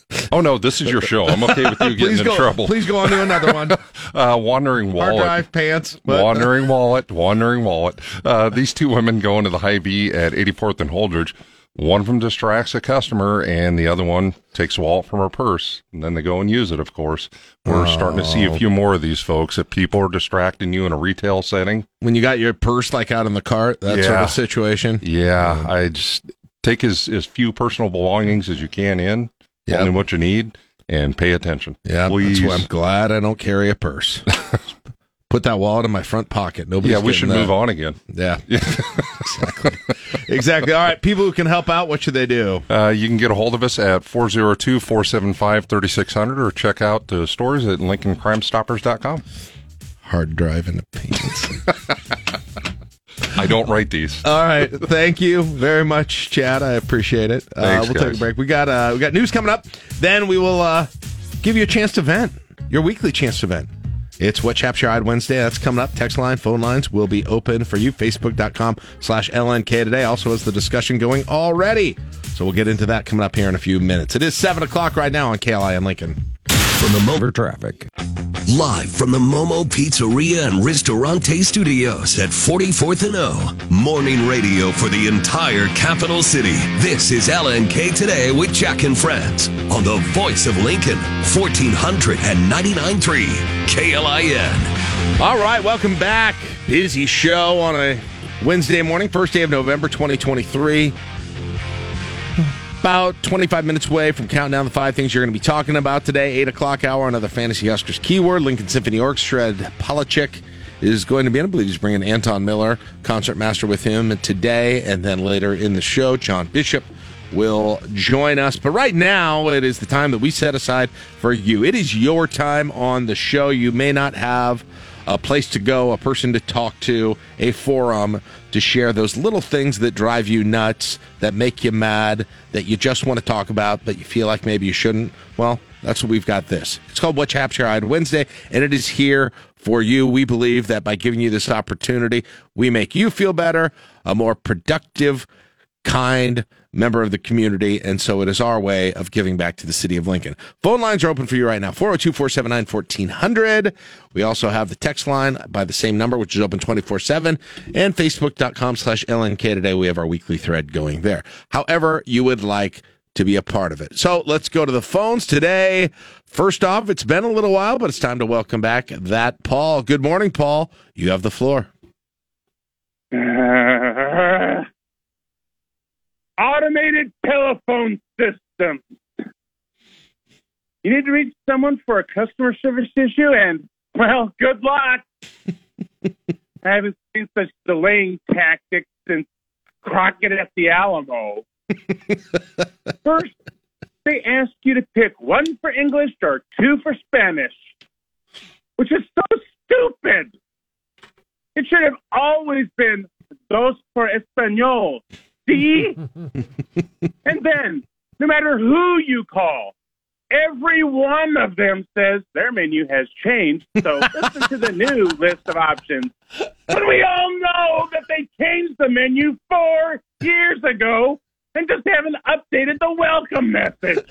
[laughs] Oh no, this is your show. I'm okay with you [laughs] getting in go. trouble. Please go on to another one. [laughs] Uh, wandering Hard wallet. drive pants. What? Wandering wallet, wandering wallet. Uh, these two women go into the Hy-Vee at 84th and Holdrege. One of them distracts a customer, and the other one takes a wallet from her purse. And then they go and use it, of course. We're starting to see a few more of these folks. If people are distracting you in a retail setting, When you got your purse like out in the cart, that sort of situation. yeah, I just take as, as few personal belongings as you can in, Yeah. only what you need, and pay attention. Yeah, that's why I'm glad I don't carry a purse. [laughs] Put that wallet in my front pocket. Nobody's yeah, we should that. move on again. Yeah, [laughs] exactly. exactly. All right, people who can help out, what should they do? Uh, you can get a hold of us at 402 475 3600 or check out the stores at LincolnCrimeStoppers.com. Hard drive in the pants. I don't write these. [laughs] All right, thank you very much, Chad. I appreciate it. Uh, Thanks, we'll take a break. We got uh, we got news coming up. Then we will uh, give you a chance to vent, your weekly chance to vent. It's What Chaps Your Hide Wednesday. That's coming up. Text line, phone lines will be open for you. Facebook.com slash LNK today. Also, has the discussion going already. So we'll get into that coming up here in a few minutes. It is 7 o'clock right now on KLI and Lincoln. From the Motor traffic. Live from the Momo Pizzeria and Ristorante Studios at 44th and O. Morning radio for the entire capital city. This is LNK Today with Jack and Friends on the voice of Lincoln, 1499.3 KLIN. All right, welcome back. Busy show on a Wednesday morning, first day of November 2023. About 25 minutes away from counting down the five things you're going to be talking about today. 8 o'clock hour, another Fantasy Huskers keyword. Lincoln Symphony Orchestra, Polochick is going to be. I believe he's bringing Anton Miller, concertmaster, with him today. And then later in the show, John Bishop will join us. But right now, it is the time that we set aside for you. It is your time on the show. You may not have a place to go, a person to talk to, a forum to share those little things that drive you nuts, that make you mad, that you just want to talk about, but you feel like maybe you shouldn't. Well, that's what we've got this. It's called What Chaps Your Hide Wednesday, and it is here for you. We believe that by giving you this opportunity, we make you feel better, a more productive, kind member of the community. And so it is our way of giving back to the city of Lincoln. Phone lines are open for you right now 402 479 1400. We also have the text line by the same number, which is open 24 7. And Facebook.com slash LNK today. We have our weekly thread going there. However, you would like to be a part of it. So let's go to the phones today. First off, it's been a little while, but it's time to welcome back that Paul. Good morning, Paul. You have the floor. [laughs] automated telephone system. You need to reach someone for a customer service issue, and well, good luck. [laughs] I haven't seen such delaying tactics since Crockett at the Alamo. [laughs] First, they ask you to pick one for English or two for Spanish, which is so stupid. It should have always been dos for Espanol. See? and then, no matter who you call, every one of them says their menu has changed. So [laughs] listen to the new list of options. But we all know that they changed the menu four years ago and just haven't updated the welcome message.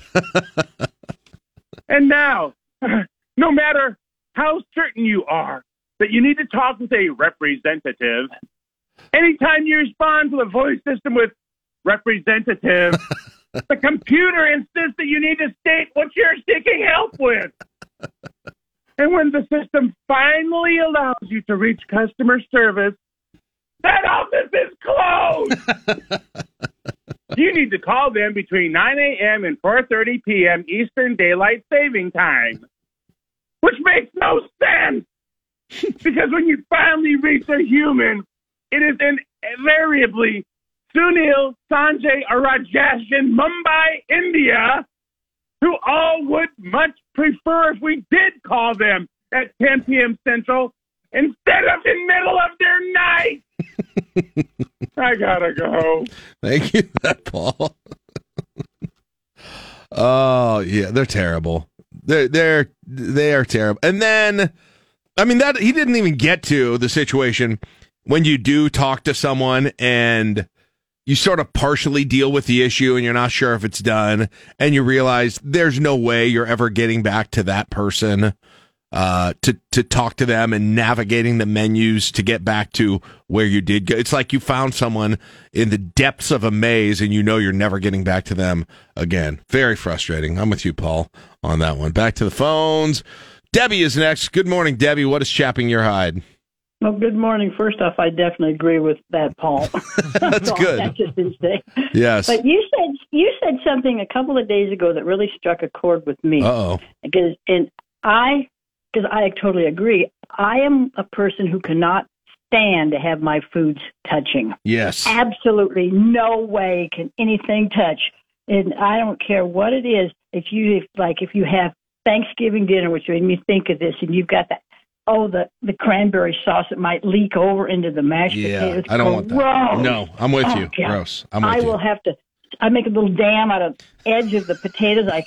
and now, [laughs] no matter how certain you are that you need to talk with a representative, anytime you respond to the voice system with representative, [laughs] the computer insists that you need to state what you're seeking help with. And when the system finally allows you to reach customer service, that office is closed. [laughs] you need to call them between 9 a.m. and 4:30 p.m. Eastern Daylight Saving Time, which makes no sense. [laughs] because when you finally reach a human, it is invariably Sunil, Sanjay, or Rajesh in Mumbai, India, who all would much prefer if we did call them at 10 p.m. Central instead of in middle of their night. [laughs] I gotta go. Thank you, [laughs] that Paul. oh yeah, they're terrible. They're they're they are terrible. And then, I mean that he didn't even get to the situation when you do talk to someone and you sort of partially deal with the issue and you're not sure if it's done and you realize there's no way you're ever getting back to that person uh, to to talk to them and navigating the menus to get back to where you did go. It's like you found someone in the depths of a maze and you know you're never getting back to them again. Very frustrating. I'm with you, Paul, on that one. Back to the phones. Debbie is next. Good morning, Debbie. What is chapping your hide? Well, good morning. First off, I definitely agree with that, Paul. [laughs] That's good. That's just say. Yes. But you said you said something a couple of days ago that really struck a chord with me. Oh. Because and I, because I totally agree. I am a person who cannot stand to have my foods touching. Yes. Absolutely no way can anything touch. And I don't care what it is. If you if, like if you have Thanksgiving dinner, which made me think of this, and you've got that oh the the cranberry sauce that might leak over into the mashed Yeah, potatoes. I don't want that. No, I'm with Oh, you. God. Gross. I'm with I you. will have to. I make a little dam out of edge of the potatoes. I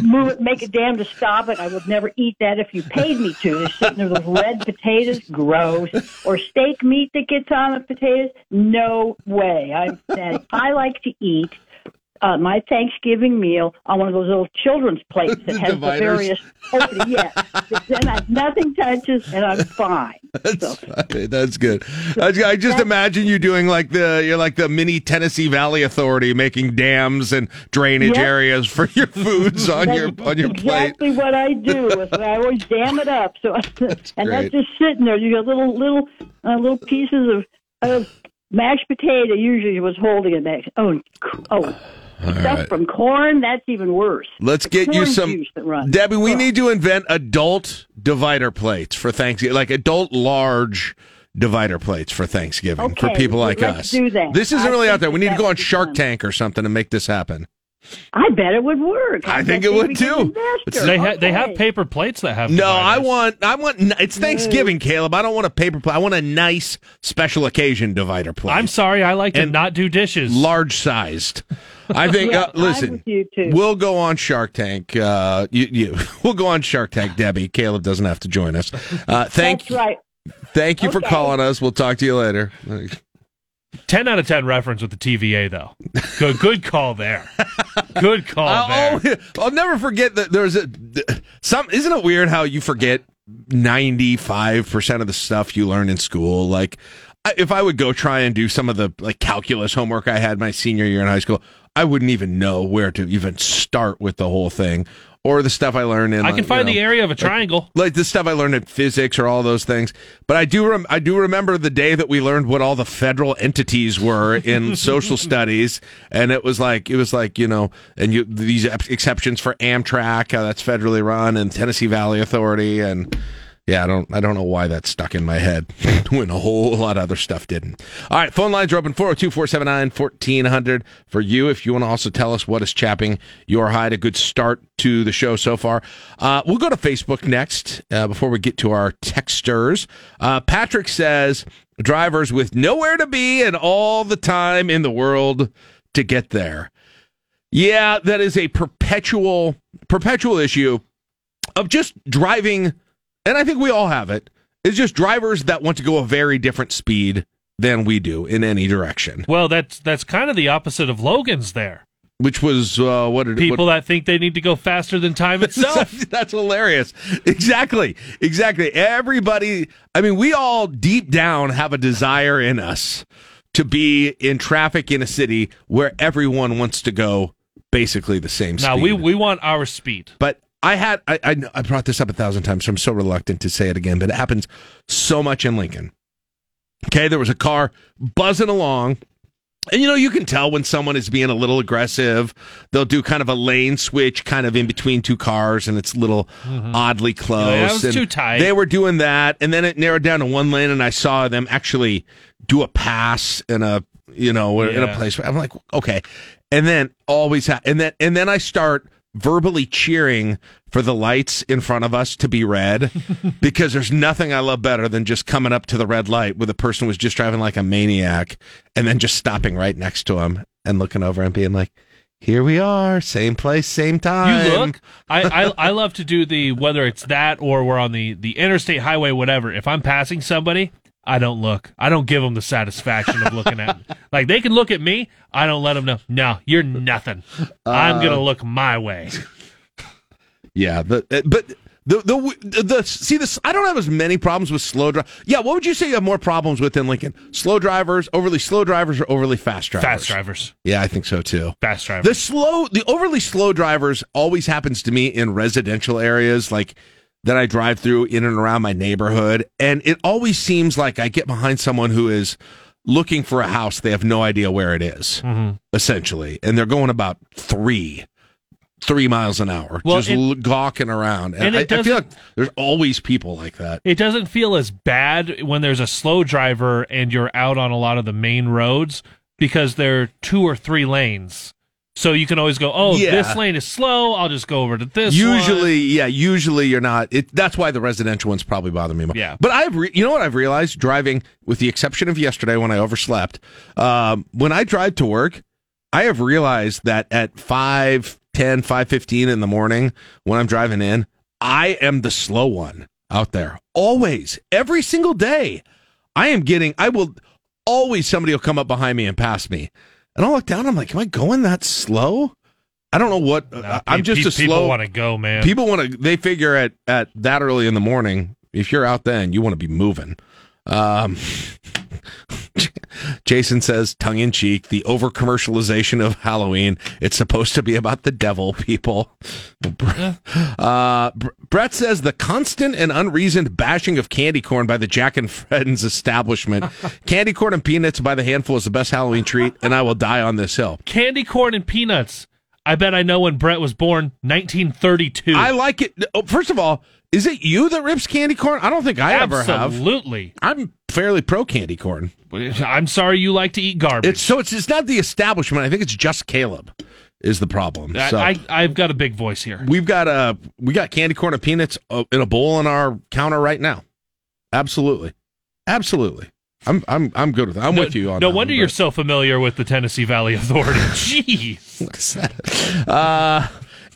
move it, make a dam to stop it. I would never eat that if you paid me to. They're sitting there, those red potatoes, gross. Or steak meat that gets on the potatoes, no way. I'm sad. I like to eat uh, my Thanksgiving meal on one of those little children's plates that [laughs] has the various opening. Yeah, then I, nothing touches, and I'm fine. [laughs] That's funny. That's good. I, I just imagine you doing like the you're like the mini Tennessee Valley Authority, making dams and drainage Yep. areas for your [laughs] foods on your on your plate. exactly what I do. is I always dam it up. So, and great. that's just sitting there. You got little little uh, little pieces of of mashed potato. Usually was holding it back. Oh, oh, stuff right. from corn. That's even worse. Let's get you some juice that runs. Debbie. We Ugh. need to invent adult divider plates for Thanksgiving, like adult large divider plates for Thanksgiving for people like let's us. do that. This isn't I really out there. We need to go on Shark fun. Tank or something to make this happen. I bet it would work. I think it would too. They her. ha- they have paper plates that have. No, I want I want it's Thanksgiving, Caleb. I don't want a paper plate. I want a nice special occasion divider plate. I'm sorry, I like to And not do dishes. large sized. I think. Yeah, uh, I'm listen, with you, too. we'll go on Shark Tank. Uh, you, you, [laughs] we'll go on Shark Tank. Debbie, Caleb doesn't have to join us. Uh, thank, That's right. thank you for calling us. We'll talk to you later. Ten out of ten reference with the TVA though. Good, good call there. Good call I'll, there. I'll, I'll never forget that there's a some. Isn't it weird how you forget ninety five percent of the stuff you learn in school? Like, if I would go try and do some of the like calculus homework I had my senior year in high school, I wouldn't even know where to even start with the whole thing. Or the stuff I learned in. I can like, find you the area of a triangle. like the stuff I learned in physics or all those things. But I do rem- I do remember the day that we learned what all the federal entities were in [laughs] social studies, and it was like it was like you know, and you these exceptions for Amtrak uh, that's federally run, and Tennessee Valley Authority, and yeah, I don't I don't know why that stuck in my head [laughs] when a whole lot of other stuff didn't. All right, phone lines are open 402 479 1400 for you if you want to also tell us what is chapping your hide. A good start to the show so far. Uh, we'll go to Facebook next uh, before we get to our texters. Uh, Patrick says drivers with nowhere to be and all the time in the world to get there. Yeah, that is a perpetual perpetual issue of just driving, and I think we all have it. It's just drivers that want to go a very different speed than we do in any direction. Well, that's that's kind of the opposite of Logan's there. Which was uh, what did People what, that think they need to go faster than time [laughs] itself. [laughs] That's hilarious. Exactly. Exactly. Everybody, I mean, we all deep down have a desire in us to be in traffic in a city where everyone wants to go basically the same now speed. we we want our speed. But I had I, I I brought this up a thousand times, so I'm so reluctant to say it again. But it happens so much in Lincoln. Okay, there was a car buzzing along. And you know, you can tell when someone is being a little aggressive. They'll do kind of a lane switch, kind of in between two cars, and it's a little oddly close. Mm-hmm. Yeah, that was and too tight. They were doing that, and then it narrowed down to one lane, and I saw them actually do a pass in a you know in a place. Where I'm like, okay, and then always ha- and then and then I start verbally cheering for the lights in front of us to be red [laughs] because there's nothing I love better than just coming up to the red light with a person who was just driving like a maniac and then just stopping right next to him and looking over and being like, "Here we are, same place, same time." You look. I, I I love to do the whether it's that or we're on the the interstate highway, whatever. If I'm passing somebody, I don't look. I don't give them the satisfaction of looking at. me. [laughs] Like they can look at me. I don't let them know. No, you're nothing. I'm Uh, gonna look my way. Yeah, the, uh, but the, the the see this. I don't have as many problems with slow drive. Yeah, what would you say you have more problems with in Lincoln? Slow drivers, overly slow drivers, or overly fast drivers? Fast drivers. Yeah, I think so too. Fast drivers. The slow, the overly slow drivers always happens to me in residential areas, like that I drive through in and around my neighborhood, and it always seems like I get behind someone who is looking for a house they have no idea where it is, Mhm. essentially, and they're going about three three miles an hour, Well, just it- gawking around. And, and I, I feel like there's always people like that. It doesn't feel as bad when there's a slow driver and you're out on a lot of the main roads because there are two or three lanes. So you can always go, oh, Yeah. this lane is slow. I'll just go over to this. usually, yeah, usually you're not. It, that's why the residential ones probably bother me more. Yeah. But I've, re- you know what I've realized driving, with the exception of yesterday when I overslept, um, when I drive to work, I have realized that at 5, 10, 5.15 in the morning when I'm driving in, I am the slow one out there. Always. Every single day. I am getting, I will, always somebody will come up behind me and pass me. And I'll look down, I'm like, am I going that slow? I don't know what, uh, I'm just a slow. People want to go, man. People want to. They figure at at that early in the morning, if you're out then, you want to be moving. Um, [laughs] Jason says, tongue in cheek, the over commercialization of Halloween. It's supposed to be about the devil, people. [laughs] Uh, Brett says the constant and unreasoned bashing of candy corn by the Jack and Friends establishment. [laughs] candy corn and peanuts by the handful is the best Halloween treat, and I will die on this hill. Candy corn and peanuts. I bet I know when Brett was born, 1932. I like it. First of all, is it you that rips candy corn? I don't think I ever have. Absolutely. I'm fairly pro candy corn. I'm sorry you like to eat garbage. It's so it's it's not the establishment. I think it's just Caleb is the problem. I, So I, I've got a big voice here. we've got uh we got candy corn and peanuts uh, in a bowl on our counter right now. Absolutely, absolutely. I'm I'm I'm good with it. I'm no, with you on No that wonder one, you're so familiar with the Tennessee Valley Authority. [laughs] Jeez. Uh,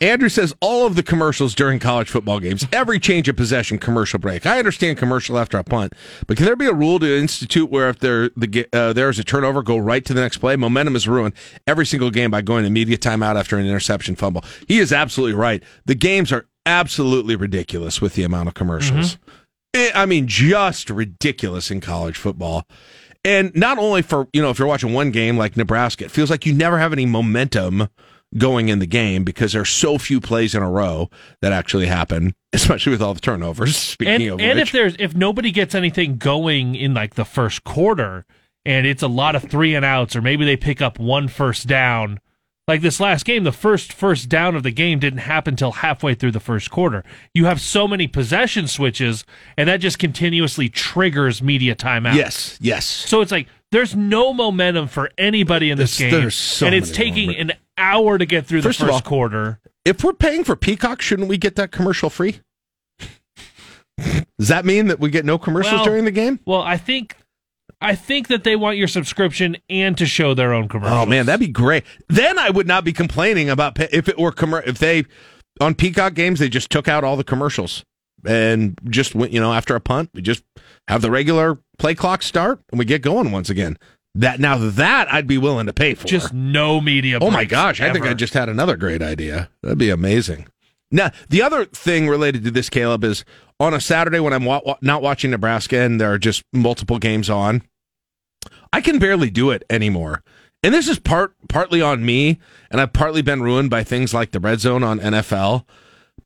Andrew says all of the commercials during college football games, every change of possession commercial break. I understand commercial after a punt, but can there be a rule to institute where if there the uh, there is a turnover, go right to the next play? Momentum is ruined every single game by going to media timeout after an interception fumble. He is absolutely right. The games are absolutely ridiculous with the amount of commercials. Eh, I mean, just ridiculous in college football. And not only for, you know, if you're watching one game like Nebraska, it feels like you never have any momentum going in the game because there's so few plays in a row that actually happen, [laughs] especially with all the turnovers. Speaking and of and which. if there's if nobody gets anything going in like the first quarter and it's a lot of three and outs or maybe they pick up one first down like this last game the first first down of the game didn't happen till halfway through the first quarter you have so many possession switches and that just continuously triggers media timeout Yes, yes. so it's like there's no momentum for anybody in this game so and it's taking moment- an hour to get through First the first all- quarter if we're paying for Peacock, shouldn't we get that commercial free? Does that mean that we get no commercials Well, during the game? Well, I think I think that they want your subscription and to show their own commercials. Oh man, that'd be great. Then I would not be complaining about pay- if it were commer- if they on Peacock games they just took out all the commercials and just went, you know, after a punt, we just have the regular play clock start and we get going once again. That now that I'd be willing to pay for. just no media. Oh my gosh, I think I just had another great idea. That'd be amazing. Now, the other thing related to this, Caleb, is on a Saturday when I'm wa- wa- not watching Nebraska and there are just multiple games on, I can barely do it anymore. And this is part partly on me, and I've partly been ruined by things like the red zone on NFL.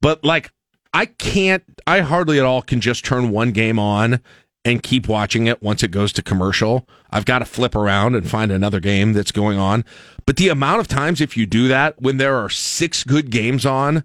But like, I can't, I hardly at all can just turn one game on and keep watching it once it goes to commercial. I've got to flip around and find another game that's going on. But the amount of times if you do that when there are six good games on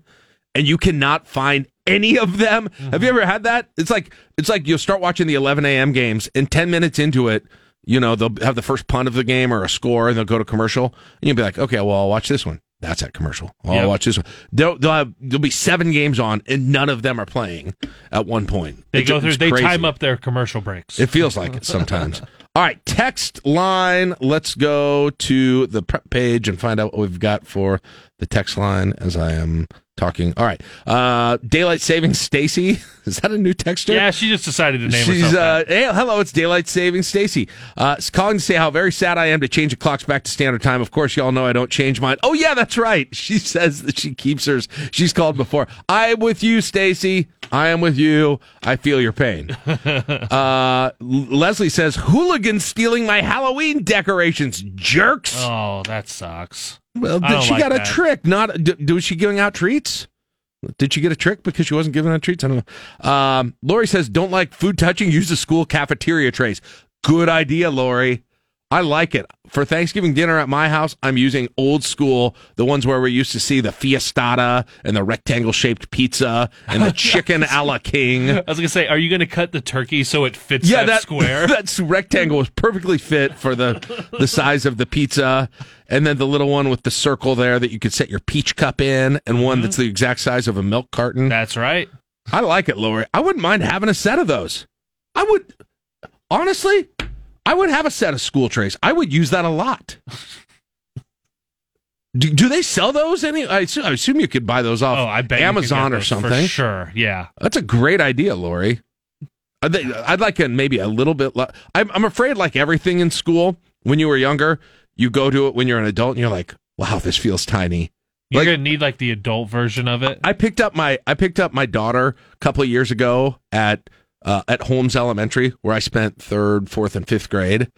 and you cannot find any of them, have you mm-hmm. ever had that? It's like it's like you'll start watching the 11 a.m. games and 10 minutes into it, you know they'll have the first punt of the game or a score and they'll go to commercial and you'll be like, okay, well I'll watch this one. That's that commercial. I'll Yep. watch this one. They'll, they'll have, there'll be seven games on and none of them are playing at one point. They It go through. They crazy. time up their commercial breaks. It feels like it sometimes. [laughs] All right, text line. Let's go to the prep page and find out what we've got for the text line as I am talking. All right, uh, daylight saving Stacy, [laughs] is that a new texture? yeah, she just decided to name She's herself. uh, hey, hello, it's daylight saving Stacy, uh, calling to say how very sad I am to change the clocks back to standard time. Of course, y'all know I don't change mine. Oh yeah, that's right. [laughs] She says that she keeps hers. She's called before. I'm with you, Stacy. I am with you. I feel your pain. [laughs] Uh, Leslie says hooligans stealing my Halloween decorations, jerks. Oh, that sucks. Well, did she like got a trick? Not d- was she giving out treats? Did she get a trick because she wasn't giving out treats? I don't know. Um, Lori says, "Don't like food touching. Use the school cafeteria trays." Good idea, Lori. I like it. For Thanksgiving dinner at my house, I'm using old school, the ones where we used to see the fiestada and the rectangle shaped pizza and the [laughs] chicken a la king. I was gonna say, are you gonna cut the turkey so it fits that, that square? [laughs] that rectangle was perfectly fit for the the size of the pizza, and then the little one with the circle there that you could set your peach cup in, and one mm-hmm. that's the exact size of a milk carton. That's right. I like it, Lori. I wouldn't mind having a set of those. I would honestly, I would have a set of school trays. I would use that a lot. Do, do they sell those? Any? I assume, I assume you could buy those off oh, I bet Amazon or something. For sure. Yeah. That's a great idea, Lori. I'd, like a, maybe a little bit. Le- I'm, I'm afraid, like everything in school, when you were younger, you go to it when you're an adult, and you're like, "Wow, this feels tiny." You're Like- gonna need like the adult version of it. I picked up my I picked up my daughter a couple of years ago at uh, at Holmes Elementary, where I spent third, fourth, and fifth grade,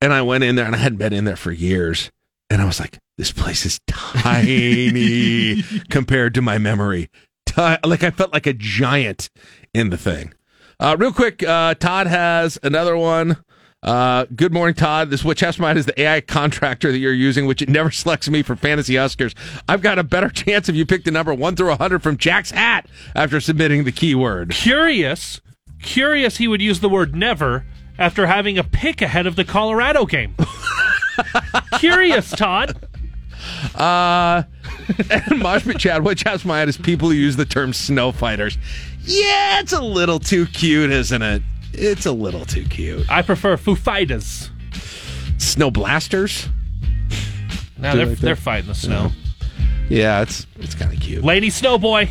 and I went in there, and I hadn't been in there for years, and I was like, "This place is tiny [laughs] compared to my memory." Ti- like I felt like a giant in the thing. Uh, real quick, uh, Todd has another one. Uh, good morning, Todd. This Which Mine is the AI contractor that you're using, which it never [laughs] selects me for Fantasy Huskers. I've got a better [laughs] chance if you pick the number one through 100 from Jack's hat after submitting the keyword. Curious, curious. He would use the word never after having a pick ahead of the Colorado game. [laughs] curious, Todd. Uh, and Moshpit Chad, Which Mine is people who use the term snow fighters. Yeah, it's a little too cute, isn't it? It's a little too cute. I prefer Foo Fighters. Snow blasters? Now they're like they're fighting the snow. Yeah, it's it's kind of cute. Lady Snowboy.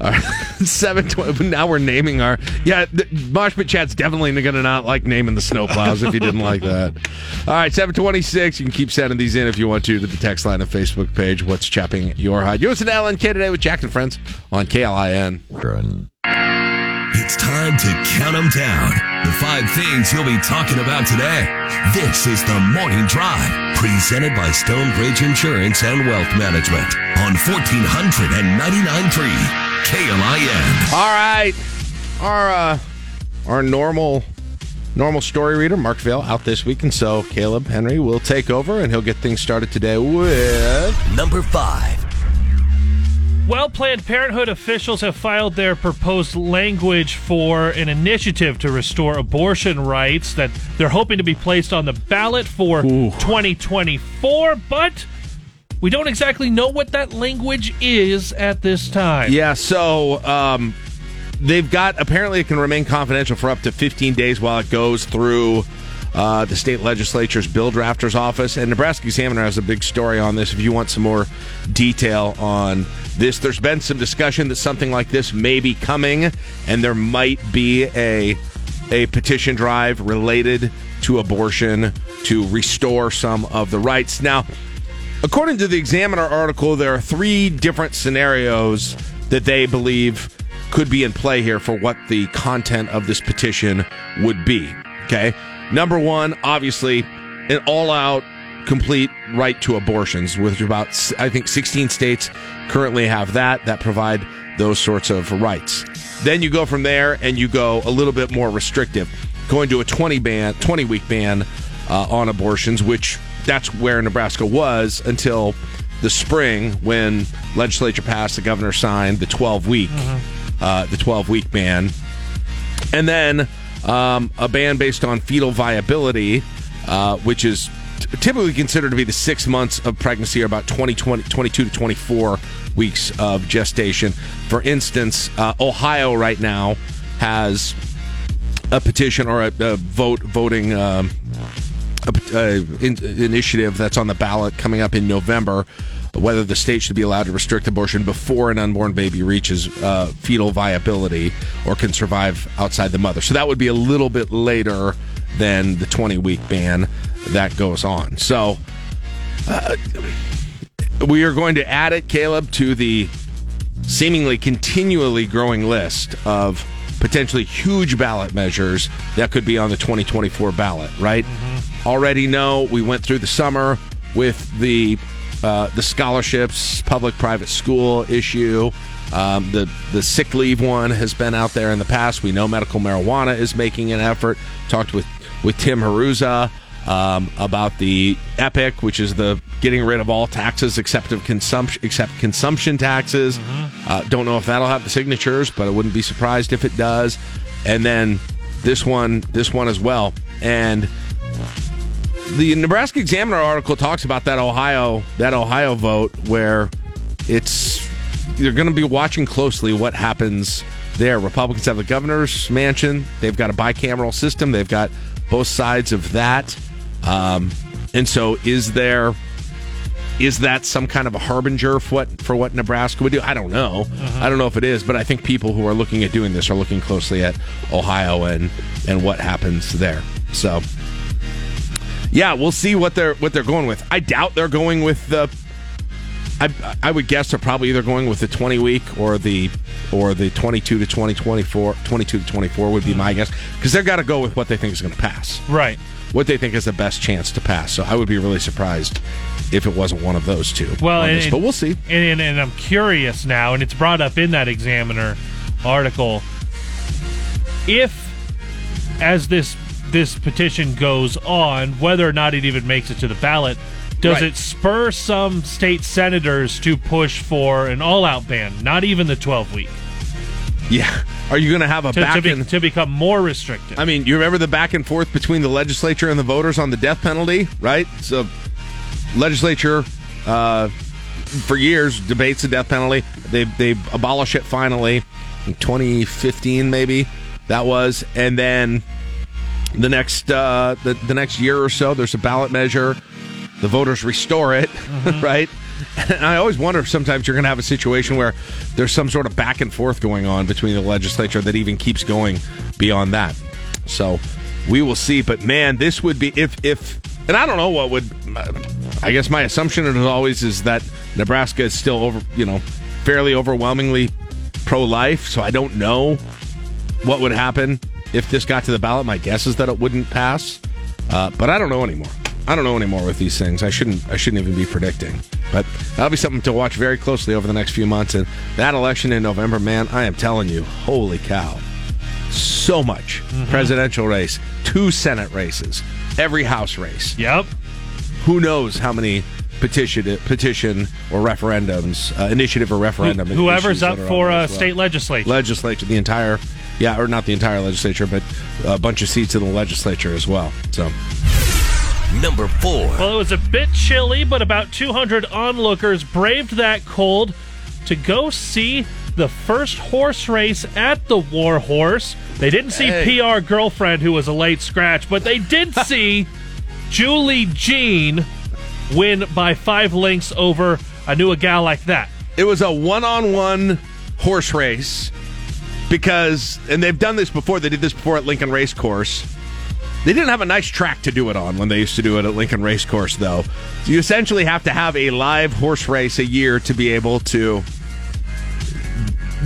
Right, [laughs] seven twenty. Now we're naming our yeah. The, Mosh Pit Chad's definitely going to not like naming the snowplows if you didn't like that. All right, seven twenty six. You can keep sending these in if you want to to the text line and Facebook page. What's chapping your hide? You listen to LNK today with Jack and friends on KLIN. It's time to count them down. The five things you'll be talking about today. This is the Morning Drive, presented by Stonebridge Insurance and Wealth Management on 1499.3 KLIN. All right, our uh, our normal normal story reader Mark Vale out this week, and so Caleb Henry will take over and he'll get things started today with number five. Well, Planned Parenthood officials have filed their proposed language for an initiative to restore abortion rights that they're hoping to be placed on the ballot for 2024, but we don't exactly know what that language is at this time. Yeah, so um, they've got apparently it can remain confidential for up to 15 days while it goes through uh, the state legislature's bill drafter's office. And Nebraska Examiner has a big story on this. If you want some more detail on this, there's been some discussion that something like this may be coming, and there might be a a petition drive related to abortion to restore some of the rights. Now, According to the Examiner article, there are three different scenarios that they believe could be in play here for what the content of this petition would be. Okay. Number one, obviously, an all out, complete right to abortions, which about, I think, 16 states currently have that, that provide those sorts of rights. Then you go from there and you go a little bit more restrictive, going to a 20 ban, 20 week ban uh, on abortions, which that's where Nebraska was until the spring when legislature passed, the governor signed the 12 week, uh, the 12 week ban, and then um, a ban based on fetal viability, uh, which is t- typically considered to be the six months of pregnancy or about 20, 20 22 to 24 weeks of gestation. For instance, uh, Ohio right now has a petition or a, a vote voting um, a in, initiative that's on the ballot coming up in November. Whether the state should be allowed to restrict abortion before an unborn baby reaches uh, fetal viability or can survive outside the mother. So that would be a little bit later than the 20 week ban that goes on. So uh, we are going to add it, Caleb, to the seemingly continually growing list of potentially huge ballot measures that could be on the 2024 ballot, right? Already know we went through the summer with the uh, the scholarships, public private school issue. Um, the the sick leave one has been out there in the past. We know medical marijuana is making an effort. Talked with with Tim Haruza um, about the Epic, which is the getting rid of all taxes except of consumption, except consumption taxes. Uh, don't know if that'll have the signatures, but I wouldn't be surprised if it does. And then this one, this one as well, and the Nebraska Examiner article talks about that Ohio that Ohio vote where it's you're going to be watching closely what happens there. Republicans have the governor's mansion. They've got a bicameral system. They've got both sides of that. Um, and so, is there is that some kind of a harbinger for what for what Nebraska would do? I don't know. I don't know if it is, but I think people who are looking at doing this are looking closely at Ohio and and what happens there. So, yeah, we'll see what they're what they're going with. I doubt they're going with the. I I would guess they're probably either going with the 20 week or the or the 22 to 2024 22 to 24 would be my guess because they've got to go with what they think is going to pass. Right. What they think is the best chance to pass. So I would be really surprised if it wasn't one of those two. Well, and, this, but we'll see. And, and, and I'm curious now, and it's brought up in that Examiner article. If, as this this petition goes on, whether or not it even makes it to the ballot, does Right. it spur some state senators to push for an all-out ban, not even the 12 week, Yeah. Are you going to have a to, back to, be, and to become more restrictive? I mean, you remember the back and forth between the legislature and the voters on the death penalty, right? So, legislature uh, for years debates the death penalty. They they abolish it finally in 2015, maybe that was, and then the next uh, the the next year or so, there's a ballot measure. The voters restore it, [laughs] right? And I always wonder if sometimes you're going to have a situation where there's some sort of back and forth going on between the legislature that even keeps going beyond that. So we will see. But man, this would be if if and I don't know what would. I guess my assumption as always is that Nebraska is still over, you know, fairly overwhelmingly pro-life. So I don't know what would happen if this got to the ballot. My guess is that it wouldn't pass, uh, but I don't know anymore. I don't know anymore with these things. I shouldn't. I shouldn't even be predicting. But that'll be something to watch very closely over the next few months. And that election in November, man, I am telling you, holy cow, so much presidential race, two Senate races, every House race. Yep. Who knows how many petition petition or referendums, uh, initiative or referendum. Whoever's up that are on for uh, well state legislature. legislature, the entire, yeah, or not the entire legislature, but a bunch of seats in the legislature as well. So, Number four. Well, it was a bit chilly, but about 200 onlookers braved that cold to go see the first horse race at the War Horse. They didn't see Hey. PR girlfriend who was a late scratch, but they did [laughs] see Julie Jean win by five lengths over. I knew a gal like that. it was a one-on-one horse race because, and they've done this before. They did this before at Lincoln Race Course. They didn't have a nice track to do it on when they used to do it at Lincoln Race Course, though. So you essentially have to have a live horse race a year to be able to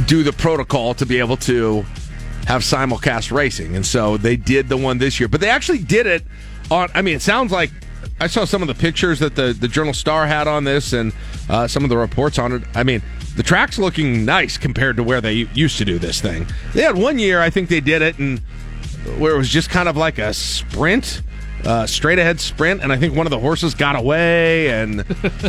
do the protocol to be able to have simulcast racing. And so they did the one this year. But they actually did it on I mean, it sounds like I saw some of the pictures that the, the Journal Star had on this and uh, some of the reports on it. I mean, the track's looking nice compared to where they used to do this thing. They had one year, I think they did it, and where it was just kind of like a sprint, uh, straight ahead sprint, and I think one of the horses got away, and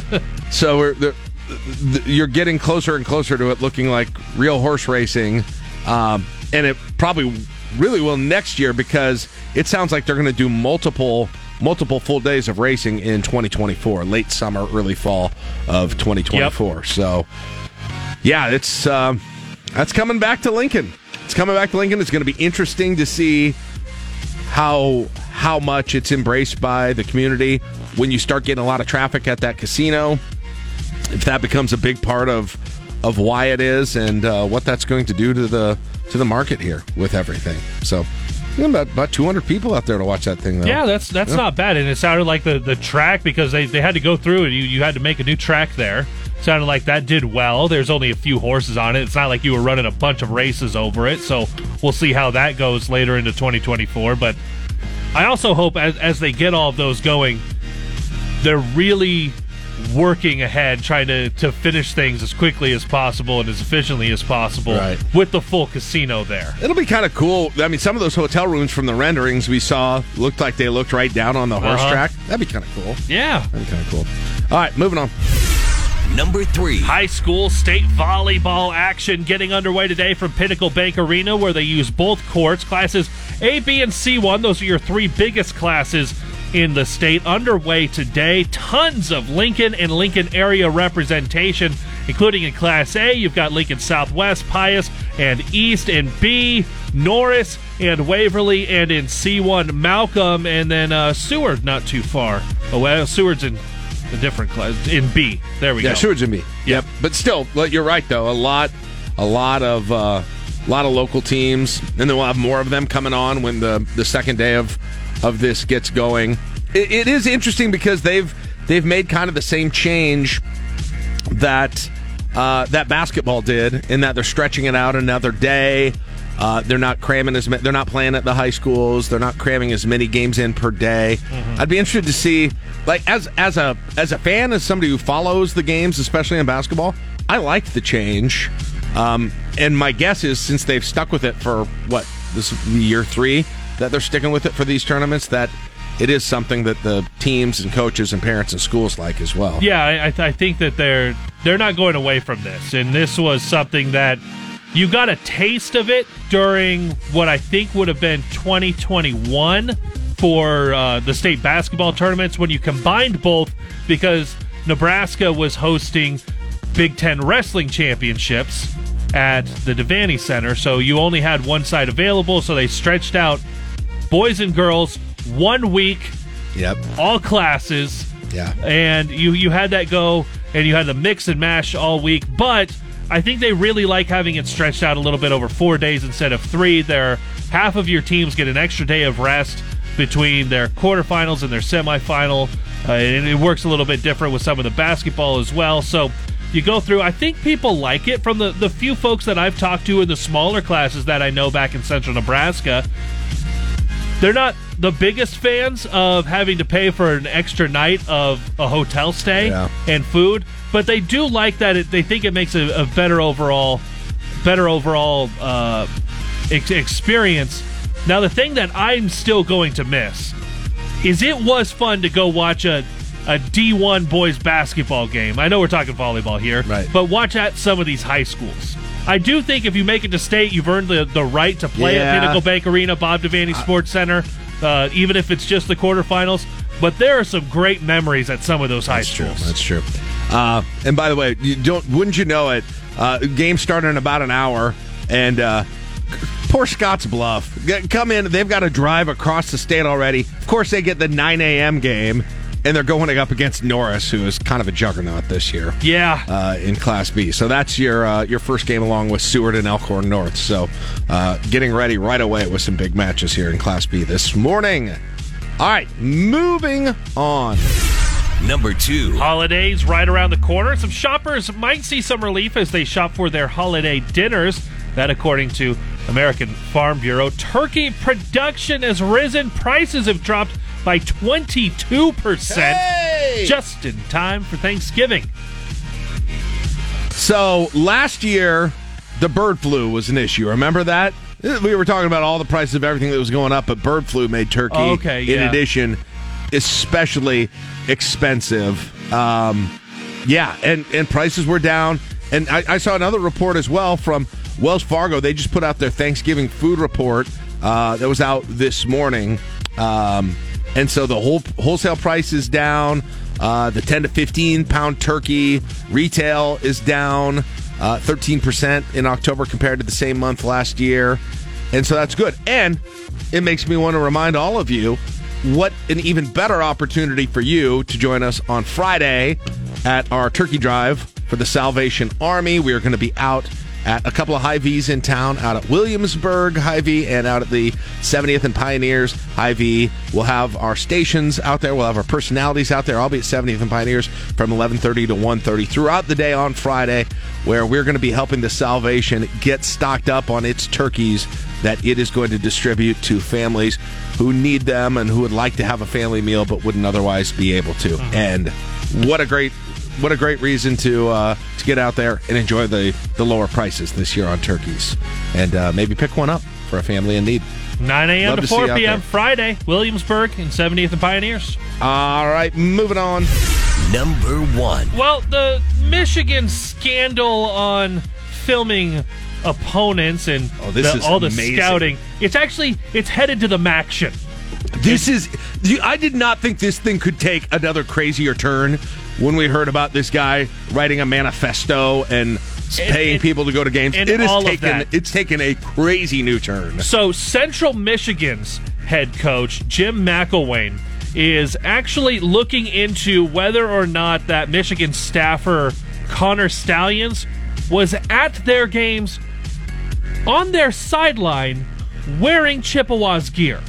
[laughs] so we're, the, the, you're getting closer and closer to it looking like real horse racing, um, and it probably really will next year because it sounds like they're going to do multiple multiple full days of racing in 2024, late summer, early fall of 2024. So, yeah, it's um, that's coming back to Lincoln. It's coming back to Lincoln. It's going to be interesting to see how how much it's embraced by the community when you start getting a lot of traffic at that casino. If that becomes a big part of of why it is and uh, what that's going to do to the to the market here with everything. So, you know, about about 200 people out there to watch that thing. Though. Yeah, that's that's Yeah. not bad, and it sounded like the the track because they, they had to go through it. You you had to make a new track there. Sounded like that did well. There's only a few horses on it. It's not like you were running a bunch of races over it. So we'll see how that goes later into 2024. But I also hope as as they get all of those going, they're really working ahead, trying to, to finish things as quickly as possible and as efficiently as possible Right. with the full casino there. It'll be kind of cool. I mean, some of those hotel rooms from the renderings we saw looked like they looked right down on the horse Uh-huh. track. That'd be kind of cool. Yeah. That'd be kind of cool. All right, moving on. Number three. High school state volleyball action getting underway today from Pinnacle Bank Arena, where they use both courts. Classes A, B, and C1, those are your three biggest classes in the state. Underway today. Tons of Lincoln and Lincoln area representation, including in Class A. You've got Lincoln Southwest, Pius, and East, and B, Norris, and Waverly, and in C1, Malcolm, and then uh, Seward, not too far. Oh, well, Seward's in a different class. In B. There we yeah, go. Yeah, Seward's in B. Yep. But still, you're right though. A lot, a lot of, uh, a lot of local teams, and then we'll have more of them coming on when the the second day of of this gets going. It, it is interesting because they've they've made kind of the same change that uh, that basketball did in that they're stretching it out another day. Uh, they're not cramming as they're not playing at the high schools. They're not cramming as many games in per day. I'd be interested to see, like as as a as a fan, as somebody who follows the games, especially in basketball. I liked the change, um, and my guess is since they've stuck with it for what this year three that they're sticking with it for these tournaments that. It is something that the teams and coaches and parents and schools like as well. Yeah, I, I th- I think that they're they're not going away from this, and this was something that you got a taste of it during what I think would have been 2021 for uh, the state basketball tournaments when you combined both because Nebraska was hosting Big Ten wrestling championships at the Devaney Center, so you only had one side available, so they stretched out boys and girls one week Yep. all classes. Yeah. And you you had that go and you had the mix and mash all week, but I think they really like having it stretched out a little bit over 4 days instead of 3. There half of your teams get an extra day of rest between their quarterfinals and their semifinal. Uh, and it works a little bit different with some of the basketball as well. So you go through. I think people like it from the, the few folks that I've talked to in the smaller classes that I know back in central Nebraska they're not the biggest fans of having to pay for an extra night of a hotel stay Yeah. and food, but they do like that. It, they think it makes a, a better overall, better overall uh, ex- experience. Now, the thing that I'm still going to miss is it was fun to go watch a a D1 boys basketball game. I know we're talking volleyball here, Right. but watch at some of these high schools. I do think if you make it to state, you've earned the, the right to play Yeah. at Pinnacle Bank Arena, Bob Devaney Sports Center, uh, even if it's just the quarterfinals. But there are some great memories at some of those high That's true. schools. That's true. Uh, and by the way, you don't wouldn't you know it? Uh, game started in about an hour, and uh, poor Scottsbluff come in. They've got to drive across the state already. Of course, they get the 9 a.m. game, and they're going up against Norris, who is kind of a juggernaut this year. Yeah. Uh, in Class B, so that's your uh, your first game along with Seward and Elkhorn North. So, uh, getting ready right away with some big matches here in Class B this morning. All right, moving on. Number two. Holidays right around the corner. Some shoppers might see some relief as they shop for their holiday dinners. That, according to American Farm Bureau, turkey production has risen. Prices have dropped by 22%. Just in time for Thanksgiving. So last year, the bird flu was an issue. Remember that? We were talking about all the prices of everything that was going up, but bird flu made turkey, Oh, okay, in yeah. addition, especially expensive. Um, yeah, and, and prices were down. And I, I saw another report as well from Wells Fargo. They just put out their Thanksgiving food report uh, that was out this morning. Um, and so the whole wholesale price is down. Uh, the 10 to 15 pound turkey retail is down uh, 13% in October compared to the same month last year. And so that's good. And it makes me want to remind all of you what an even better opportunity for you to join us on Friday at our turkey drive for the Salvation Army. We are going to be out at a couple of Hy-Vee's in town, out at Williamsburg Hy-Vee and out at the 70th and Pioneers Hy-Vee. We'll have our stations out there. We'll have our personalities out there. I'll be at 70th and Pioneers from 11:30 to 1:30 throughout the day on Friday, where we're going to be helping the Salvation get stocked up on its turkeys that it is going to distribute to families who need them and who would like to have a family meal but wouldn't otherwise be able to. Mm-hmm. And what a great what a great reason to uh, to get out there and enjoy the the lower prices this year on turkeys, and uh, maybe pick one up for a family in need. 9 a.m. To to 4 p.m. Friday, Williamsburg and 70th and Pioneers. All right, moving on. Number one. Well, the Michigan scandal on filming opponents and Oh, this the- is all the amazing. scouting. It's actually it's headed to the MACtion. This is. I did not think this thing could take another crazier turn when we heard about this guy writing a manifesto and paying and- people to go to games. It of taken. It's taken a crazy new turn. So Central Michigan's head coach Jim McElwain is actually looking into whether or not that Michigan staffer Connor Stalions was at their games on their sideline wearing Chippewa's gear.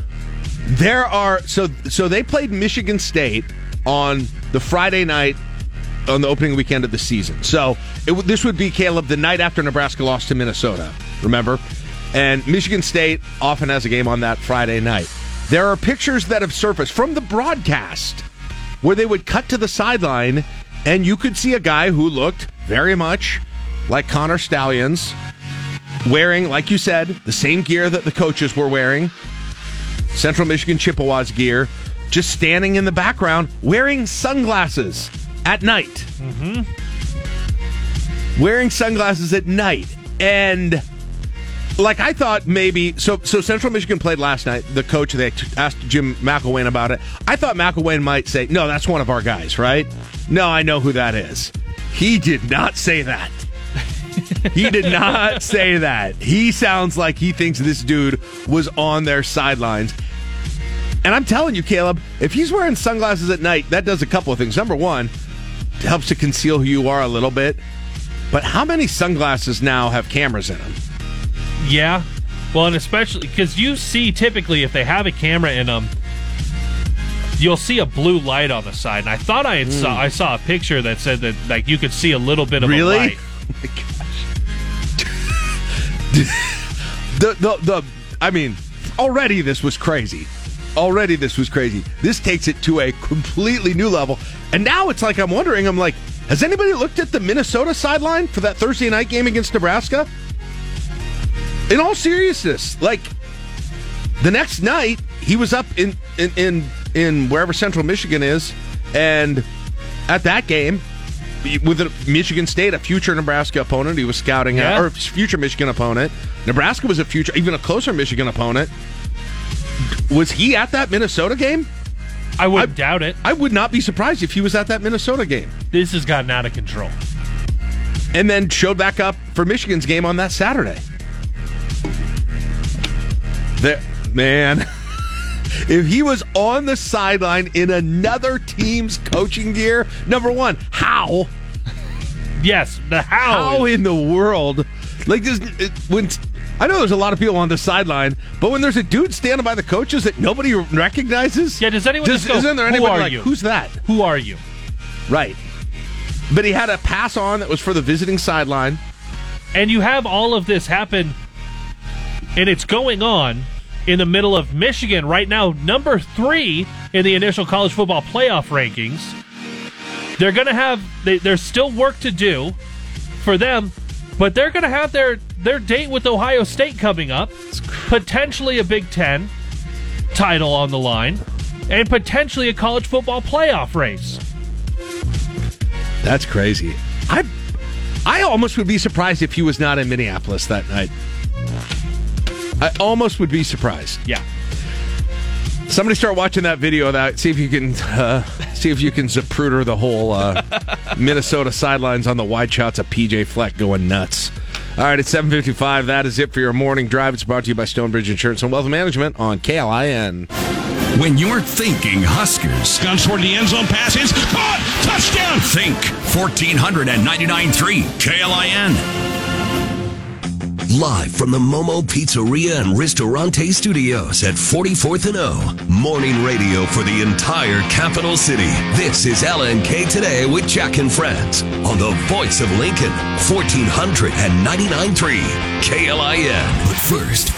There are so so they played Michigan State on the Friday night on the opening weekend of the season. So it, this would be Caleb the night after Nebraska lost to Minnesota. Remember, and Michigan State often has a game on that Friday night. There are pictures that have surfaced from the broadcast where they would cut to the sideline and you could see a guy who looked very much like Connor Stalions wearing, like you said, the same gear that the coaches were wearing. Central Michigan Chippewas gear, just standing in the background wearing sunglasses at night. Mm-hmm. Wearing sunglasses at night. And like I thought maybe so so Central Michigan played last night. The coach they asked Jim McElwain about it. I thought McElwain might say, "No, that's one of our guys, right?" No, I know who that is. He did not say that. [laughs] he did not say that. He sounds like he thinks this dude was on their sidelines. And I'm telling you, Caleb, if he's wearing sunglasses at night, that does a couple of things. Number one, it helps to conceal who you are a little bit. But how many sunglasses now have cameras in them? Yeah. Well, and especially because you see typically if they have a camera in them, you'll see a blue light on the side. And I thought I had saw Mm. I saw a picture that said that like you could see a little bit of Really? a light. [laughs] [laughs] the, the the I mean, already this was crazy. Already this was crazy. This takes it to a completely new level. And now it's like I'm wondering, I'm like, has anybody looked at the Minnesota sideline for that Thursday night game against Nebraska? In all seriousness, like the next night he was up in in in, in wherever Central Michigan is, and at that game with a Michigan State, a future Nebraska opponent, he was scouting Yeah. at, or future Michigan opponent. Nebraska was a future, even a closer Michigan opponent. Was he at that Minnesota game? I wouldn't doubt it. I would not be surprised if he was at that Minnesota game. This has gotten out of control. And then showed back up for Michigan's game on that Saturday. There, man. [laughs] If he was on the sideline in another team's coaching gear, number one, how? Yes, the how. How in the world? Like this, it, when I know there's a lot of people on the sideline, but when there's a dude standing by the coaches that nobody recognizes, Yeah, does anyone just go, isn't there "Who anybody like you?" who's that? Who are you? Right. But he had a pass on that was for the visiting sideline. And you have all of this happen, and it's going on in the middle of Michigan right now, number three in the initial college football playoff rankings. They're going to have, they, there's still work to do for them, but they're going to have their, their date with Ohio State coming up, potentially a Big Ten title on the line, and potentially a college football playoff race. That's crazy. I I almost would be surprised if he was not in Minneapolis that night. I almost would be surprised. Yeah. Somebody start watching that video of that. See if you can uh, see if you can Zapruder the whole uh, [laughs] Minnesota sidelines on the wide shots of PJ Fleck going nuts. All right, it's seven fifty-five. That is it for your morning drive. It's brought to you by Stonebridge Insurance and Wealth Management on KLIN. When you're thinking Huskers, guns toward the end zone passes, caught, touchdown. Think 1499.3 KLIN. Live from the Momo Pizzeria and Ristorante Studios at 44th and O. Morning radio for the entire capital city. This is LNK Today with Jack and Friends on the voice of Lincoln, 1499.3 KLIN. But first,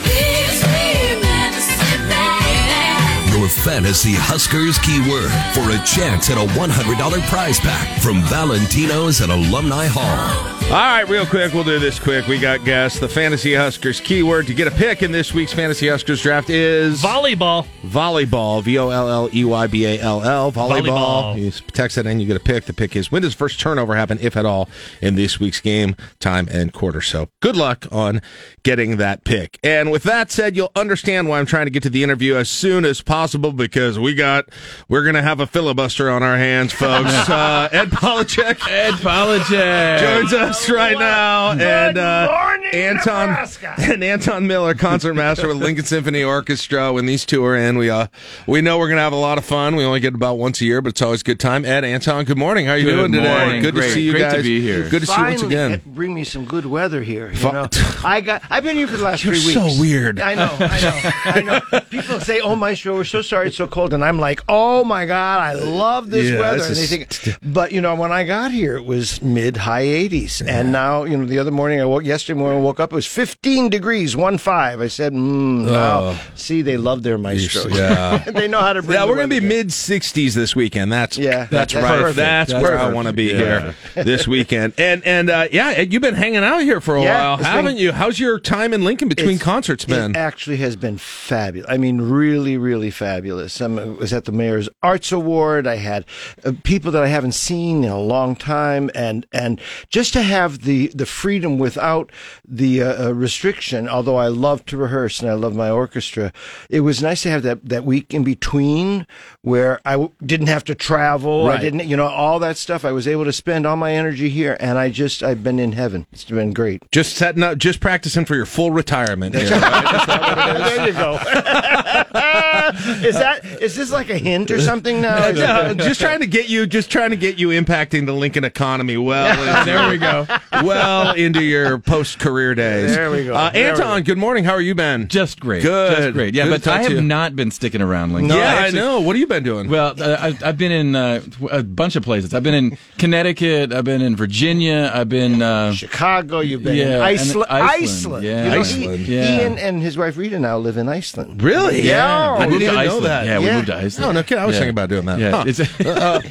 your your fantasy Huskers keyword for a chance at a $100 prize pack from Valentino's at Alumni Hall. All right, real quick, we'll do this quick. We got guests. The Fantasy Huskers keyword to get a pick in this week's Fantasy Huskers draft is volleyball. Volleyball. V O L L E Y B A L L. Volleyball. Volleyball. You text that in, you get a pick. The pick is when does first turnover happen, if at all, in this week's game, time, and quarter. So good luck on getting that pick. And with that said, you'll understand why I'm trying to get to the interview as soon as possible because we got we're gonna have a filibuster on our hands, folks. [laughs] uh, Ed Polochick. Ed Polochick joins us right now, and uh, Anton [laughs] and Anton Miller, concertmaster with Lincoln Symphony Orchestra. When these two are in, we uh we know we're gonna have a lot of fun. We only get about once a year, but it's always a good time. Ed, Anton, good morning. How are you Good doing today? morning. Good Great. to see you Great to be here. Good to see you once again. bring me some good weather here. You know, I got. I've been here for the last You're three so weird. I know. I know. I know. [laughs] People say, "Oh, my show, we're so sorry it's so cold," and I'm like, "Oh my god, I love this Yeah, weather." this And they is- think, but you know, when I got here, it was mid high 80s, and now you know, the other morning I woke. Yesterday morning I woke up, it was 15 degrees, one five. I said, mm, wow. Oh. See, they love their maestro. Yeah. [laughs] they know how to. Bring Yeah, we're going to be mid 60s this weekend. That's Yeah, that's, that's right. perfect. That's, That's where I want to be Yeah. here this weekend. And and uh, yeah, you've been hanging out here for a Yeah, while, been- haven't you? How's your time in Lincoln between concerts been? It actually has been fabulous. I mean, really, really fabulous. I was at the Mayor's Arts Award. I had uh, people that I haven't seen in a long time, and and just to have the the freedom without the uh, uh, restriction. Although I love to rehearse and I love my orchestra, it was nice to have that that week in between where I w- didn't have to travel. I didn't, you know, all that stuff. I was able to spend all my energy here, and I just I've been in heaven. It's been great. just setting up, just practicing for your full retirement. Here, right? [laughs] there you go. [laughs] [laughs] is that is this like a hint or something now? [laughs] Yeah, just trying to get you, just trying to get you impacting the Lincoln economy well. [laughs] There we go. Well into your post career days. There we go. Uh, There we Anton, good morning. How are you been? Just great. Good. Just great. Yeah, Good but I have you. not been sticking around Lincoln. yeah, actually- I know. What have you been doing? Well, uh, I've, I've been in uh, a bunch of places. I've been in Connecticut. I've been in Virginia. I've been. Uh, Chicago, you've been Yeah, in Iceland. Iceland, Iceland. yeah. You know, Iceland. He, Yeah. Ian and his wife Rita now live in Iceland. Really? Yeah. I didn't moved to even know that. Yeah, we Yeah. moved to Iceland. No, no kidding. I was Yeah. thinking about doing that. Yeah, Huh. it's,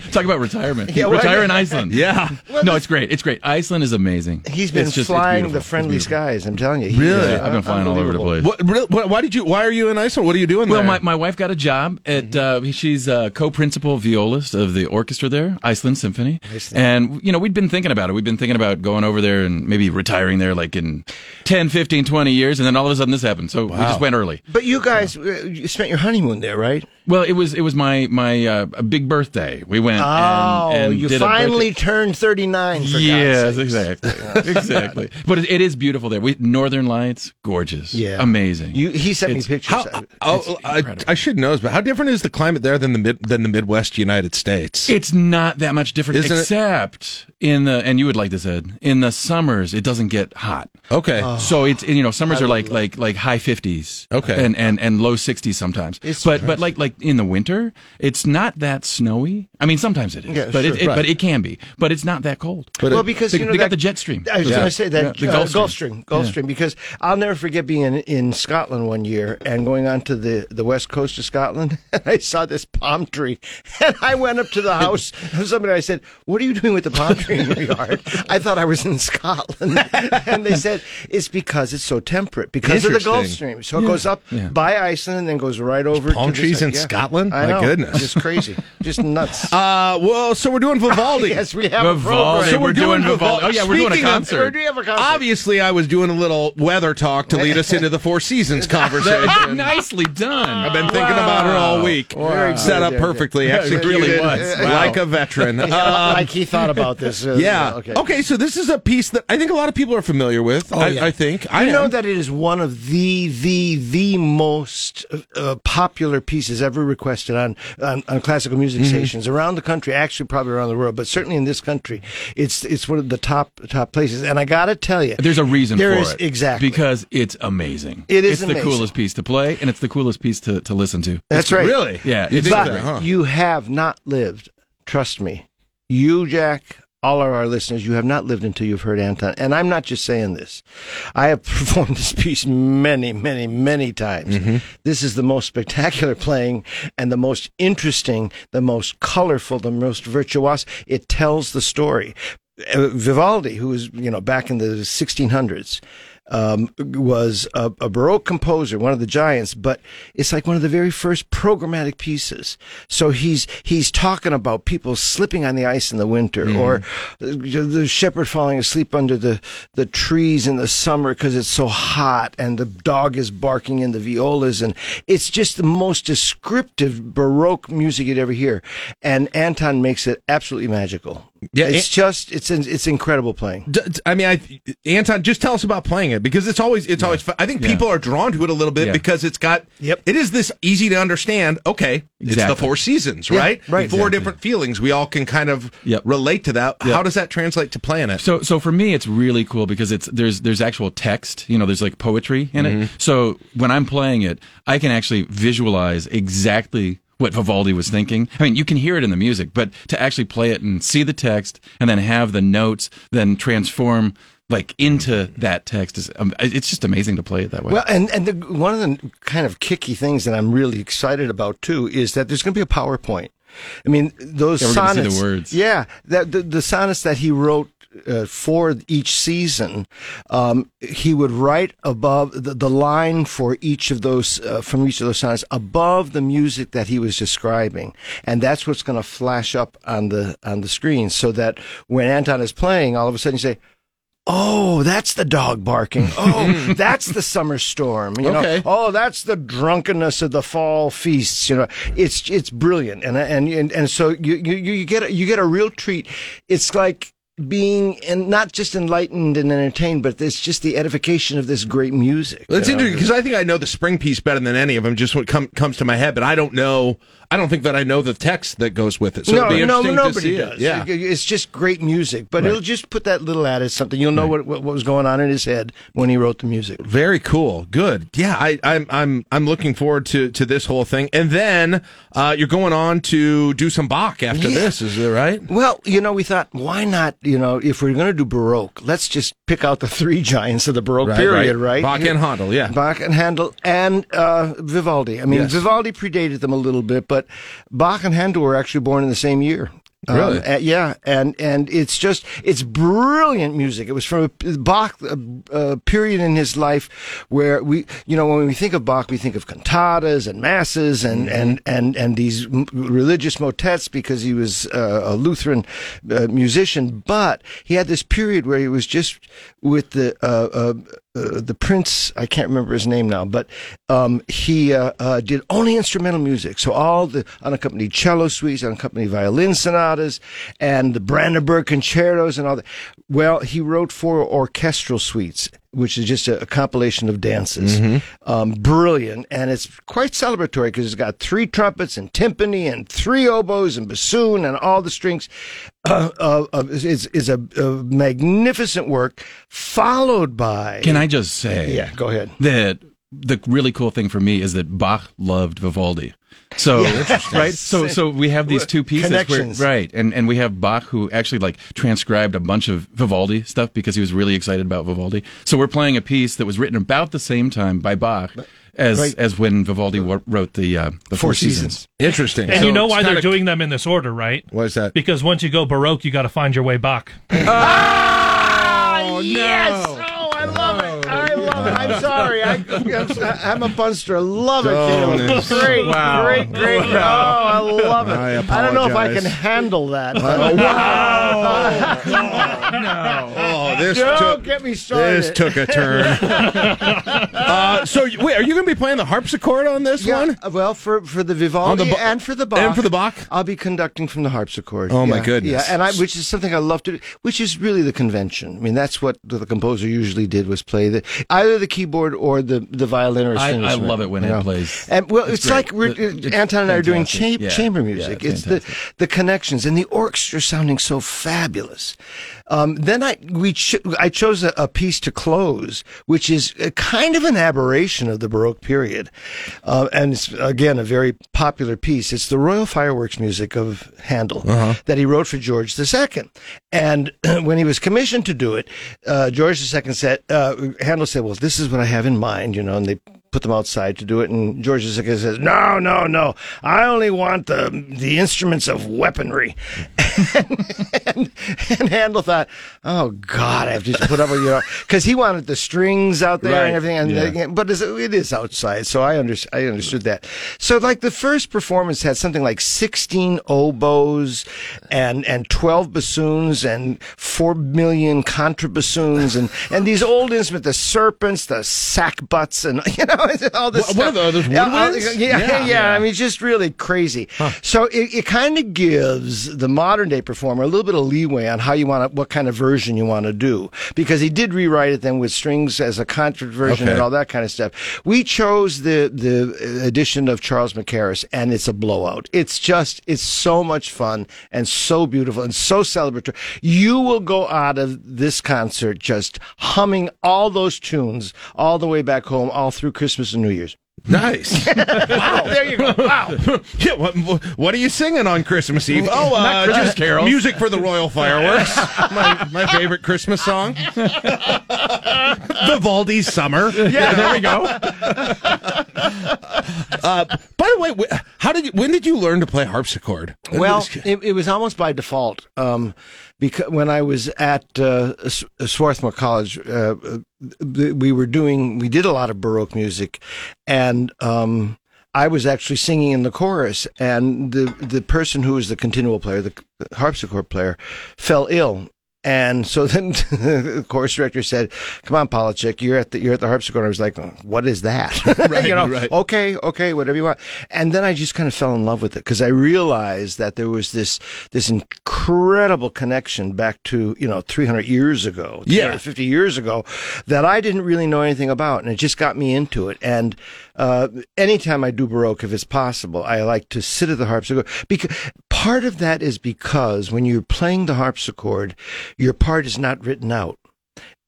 [laughs] talk about retirement. Yeah, well, Retire in Iceland. Yeah. no, it's great. It's great. Iceland is amazing. He's been It's just- it's flying beautiful. the friendly beautiful. skies. I'm telling you. He Really? is, I've been uh, flying all over the unbelievable. place. What, real- why did you? Why are you in Iceland? What are you doing there? Well, there? my, my wife got a job at uh, she's a co-principal violist of the orchestra there, Iceland Symphony, and you know we'd been thinking about it. We'd been thinking about going over there and maybe retiring there like in 10, 15, 20 years, and then all of a sudden this happened. So we just went early. But you guys, uh, you spent your honeymoon there, right? Well, it was it was my my uh, a big birthday. We went. Oh, and, and you finally turned 39. For yes, exactly, [laughs] exactly. But it, it is beautiful there. We, Northern Lights, gorgeous, Yeah. amazing. You, he sent It's- me pictures. how, oh, I, I should know this, but how different is the climate there than the mid, than the Midwest United States? It's not that much different, Isn't it? except in the and you would like this, Ed. In the summers, it doesn't get hot. Okay. So it's you know summers are like like like high fifties, Okay. and and and low sixties sometimes. It's but but like like in the winter, it's not that snowy. I mean, sometimes it is, Yeah, but sure. it, it Right. but it can be. But it's not that cold. But well, it- because they, you know they got that- the jet stream. I was Yeah. going to say that Yeah, the uh, Gulf Gulf Stream. Stream, Gulf Yeah. Stream, because I'll never forget being in, in Scotland one year and going on to the, the west coast of Scotland, [laughs] and I saw this palm tree, [laughs] and I went up to the house of [laughs] somebody. I said, "What are you doing with the palm tree in your yard?" I thought I was in Scotland, and they said it's because it's so temperate because of the Gulf Interesting. Stream. So it goes up Yeah. by Iceland and then goes right over. Palm trees in yeah. Scotland? I My know. goodness. just crazy, just nuts. [laughs] Uh, well, so we're doing Vivaldi. [laughs] yes, we have Vivaldi. program. So we're doing Vivaldi. Oh, yeah, we're doing a Speaking of- concert. We have a concert. Obviously, I was doing a little weather talk to lead us [laughs] into the Four Seasons conversation. Nicely done. I've been thinking about her all week. Very Set up perfectly, Yeah, it executed really was. Wow. like a veteran. Um, like he thought about this. uh, yeah. Okay. Okay. So this is a piece that I think a lot of people are familiar with. I, yeah. I think. I know that it is one of the the the most uh, popular pieces ever requested on on, on classical music Mm-hmm. stations around the country. Actually, probably around the world, but certainly in this country, it's it's one of the top top places. And I got to tell you, There's a reason there for is- it. exactly Because it's amazing. It is It's amazing. the coolest piece to play, and it's the coolest piece to, to listen to. That's right. Really? Yeah, it's but that, huh? you have not lived. Trust me, you Jack. All of our listeners, you have not lived until you've heard Anton. And I'm not just saying this. I have [laughs] performed this piece many, many, many times. Mm-hmm. This is the most spectacular playing and the most interesting, the most colorful, the most virtuoso. It tells the story. Uh, Vivaldi, who was, you know, back in the 1600s, um, was a, a Baroque composer, one of the giants, but it's like one of the very first programmatic pieces. So he's he's talking about people slipping on the ice in the winter, Mm. or the, the shepherd falling asleep under the the trees in the summer because it's so hot, and the dog is barking in the violas, and it's just the most descriptive Baroque music you'd ever hear. And Anton makes it absolutely magical. Yeah, it's it- just it's it's incredible playing. D- d- I mean, I, Anton, just tell us about playing it because it's always it's always. Fun. I think Yeah. people are drawn to it a little bit Yeah. because it's got. Yep. It is this easy to understand. Okay, it's the four seasons, Yeah, right? right. Four Exactly. different feelings. We all can kind of relate to that. Yep. How does that translate to playing it? So, so for me, it's really cool because it's there's there's actual text. You know, there's like poetry in Mhm. it. So when I'm playing it, I can actually visualize exactly what Vivaldi was thinking. I mean, you can hear it in the music, but to actually play it and see the text and then have the notes then transform like into that text is um, it's just amazing to play it that way. Well, and and the, one of the kind of kicky things that I'm really excited about too is that there's going to be a PowerPoint. I mean, those Yeah, we're gonna see the sonnets. words. Yeah, that the, the sonnets that he wrote. Uh, for each season, um, he would write above the, the line for each of those uh, from each of those sonnets above the music that he was describing, and that's what's going to flash up on the on the screen, so that when Anton is playing, all of a sudden you say, Oh, that's the dog barking. [laughs] Oh, that's the summer storm. You Okay. know, oh, that's the drunkenness of the fall feasts. You know, it's it's brilliant, and and and, and so you, you you get a, you get a real treat. It's like being and not just enlightened and entertained, but it's just the edification of this great music. Well, it's interesting because I think I know the spring piece better than any of them. Just what com- comes to my head, but I don't know. I don't think that I know the text that goes with it. So no, no, nobody see it. does. Yeah. It's just great music, but Right. it'll just put that little ad as something. You'll know what, what what was going on in his head when he wrote the music. Very cool. Good. Yeah, I, I'm I'm I'm looking forward to to this whole thing. And then uh, you're going on to do some Bach after Yeah. this, is that right? Well, you know, we thought, why not? You know, if we're going to do Baroque, let's just pick out the [laughs] three giants of the Baroque Right, period, right. right? Bach and Handel, yeah. Bach and Handel and uh, Vivaldi. I mean, Yes. Vivaldi predated them a little bit, but Bach and Handel were actually born in the same year. Um, Really? uh, yeah, and and it's just it's brilliant music. It was from a Bach a, a period in his life where we, you know, when we think of Bach, we think of cantatas and masses and Mm-hmm. and and and these m- religious motets because he was uh, a Lutheran uh, musician. But he had this period where he was just with the uh, uh, the prince. I can't remember his name now, but um, he uh, uh, did only instrumental music. So all the unaccompanied cello suites, unaccompanied violin sonatas, and the Brandenburg concertos and all that. Well, he wrote four orchestral suites, which is just a, a compilation of dances. Um, brilliant, and it's quite celebratory because it's got three trumpets and timpani and three oboes and bassoon and all the strings. Uh, uh, uh, is is a, a magnificent work, followed by. Can I just say? Yeah, go ahead. That the really cool thing for me is that Bach loved Vivaldi. So Yeah. [laughs] Interesting. right, so so we have these two pieces, where- right? And and we have Bach who actually like transcribed a bunch of Vivaldi stuff because he was really excited about Vivaldi. So we're playing a piece that was written about the same time by Bach as Right. as when Vivaldi wo- wrote the uh, the Four, Seasons. Interesting. And So you know why they're kinda- doing them in this order, right? Why is that? Because once you go Baroque, you got to find your way back. [laughs] Oh, yes! Oh, I love [laughs] I'm sorry. I, I'm, I'm a bunster. Love it, Don't Kiddo. ins- Great, Wow. great, great. Oh, I love it. I I don't know if I can handle that. Oh, [laughs] no. Oh, this Don't took get me started. This took a turn. [laughs] uh, so wait, are you going to be playing the harpsichord on this Yeah, one? well, for for the Vivaldi On the Ba- and for the Bach, and for the Bach? I'll be conducting from the harpsichord. Oh, my goodness. Yeah, and I, which is something I love to do, which is really the convention. I mean, that's what the, the composer usually did was play the either either the keyboard or the the violin or I- string I instrument, love it when you it plays. And well, It's it's, like we're, The- it's Anton and I are doing cha- Yeah. chamber Yeah, music. it's it's the the connections and the orchestra sounding so fabulous. Um, then I we I chose a, a piece to close, which is a kind of an aberration of the Baroque period, uh, and it's again a very popular piece. It's the Royal Fireworks music of Handel that he wrote for George II. And [clears throat] when he was commissioned to do it, uh, George II said, uh, Handel said, "Well, this is what I have in mind," you know, and they put them outside to do it. And George II says, "No, no, no! I only want the the instruments of weaponry." [laughs] and, and Handel thought, "Oh God, I have to put up with you know," because he wanted the strings out there Right, and everything. And yeah. but it is outside, so I under, I understood that. So like the first performance had something like sixteen oboes and and twelve bassoons and four million contrabassoons and and these old instruments, the serpents, the sackbuts, and [laughs] you know [laughs] all this. What- what are those, Yeah, woodwinds? yeah, yeah, Yeah. I mean, it's just really crazy. So it, it kind of gives the modern day performer a little bit of leeway on how you want to, what kind of version you want to do, because he did rewrite it then with strings as a concert version Okay. and all that kind of stuff. We chose the the edition of Charles Mackerras, and it's a blowout. It's just it's so much fun and so beautiful and so celebratory. You will go out of this concert just humming all those tunes all the way back home, all through Christmas and New Year's. Nice. [laughs] wow. There you go. Wow. [laughs] yeah, what, what are you singing on Christmas Eve? Oh, uh, Not Christmas just carols. music for the Royal [laughs] Fireworks. my, my favorite Christmas song. Vivaldi's Summer. Yeah, there we go. Uh, by the way, how did you, when did you learn to play harpsichord? Well, it, it was almost by default. Um, because when I was at uh, Swarthmore College, uh, we were doing, we did a lot of Baroque music, and um, I was actually singing in the chorus, and the the person who was the continuo player, the harpsichord player, fell ill. And so then [laughs] the chorus director said, "Come on, Polochick, you're at the you're at the harpsichord." I was like, "What is that?" [laughs] Right, you know, right. okay, okay, whatever you want. And then I just kind of fell in love with it because I realized that there was this this incredible connection back to you know 300 years ago, Yeah. 350 years ago, that I didn't really know anything about, and it just got me into it. And uh, anytime I do baroque, if it's possible, I like to sit at the harpsichord because part of that is because when you're playing the harpsichord, your part is not written out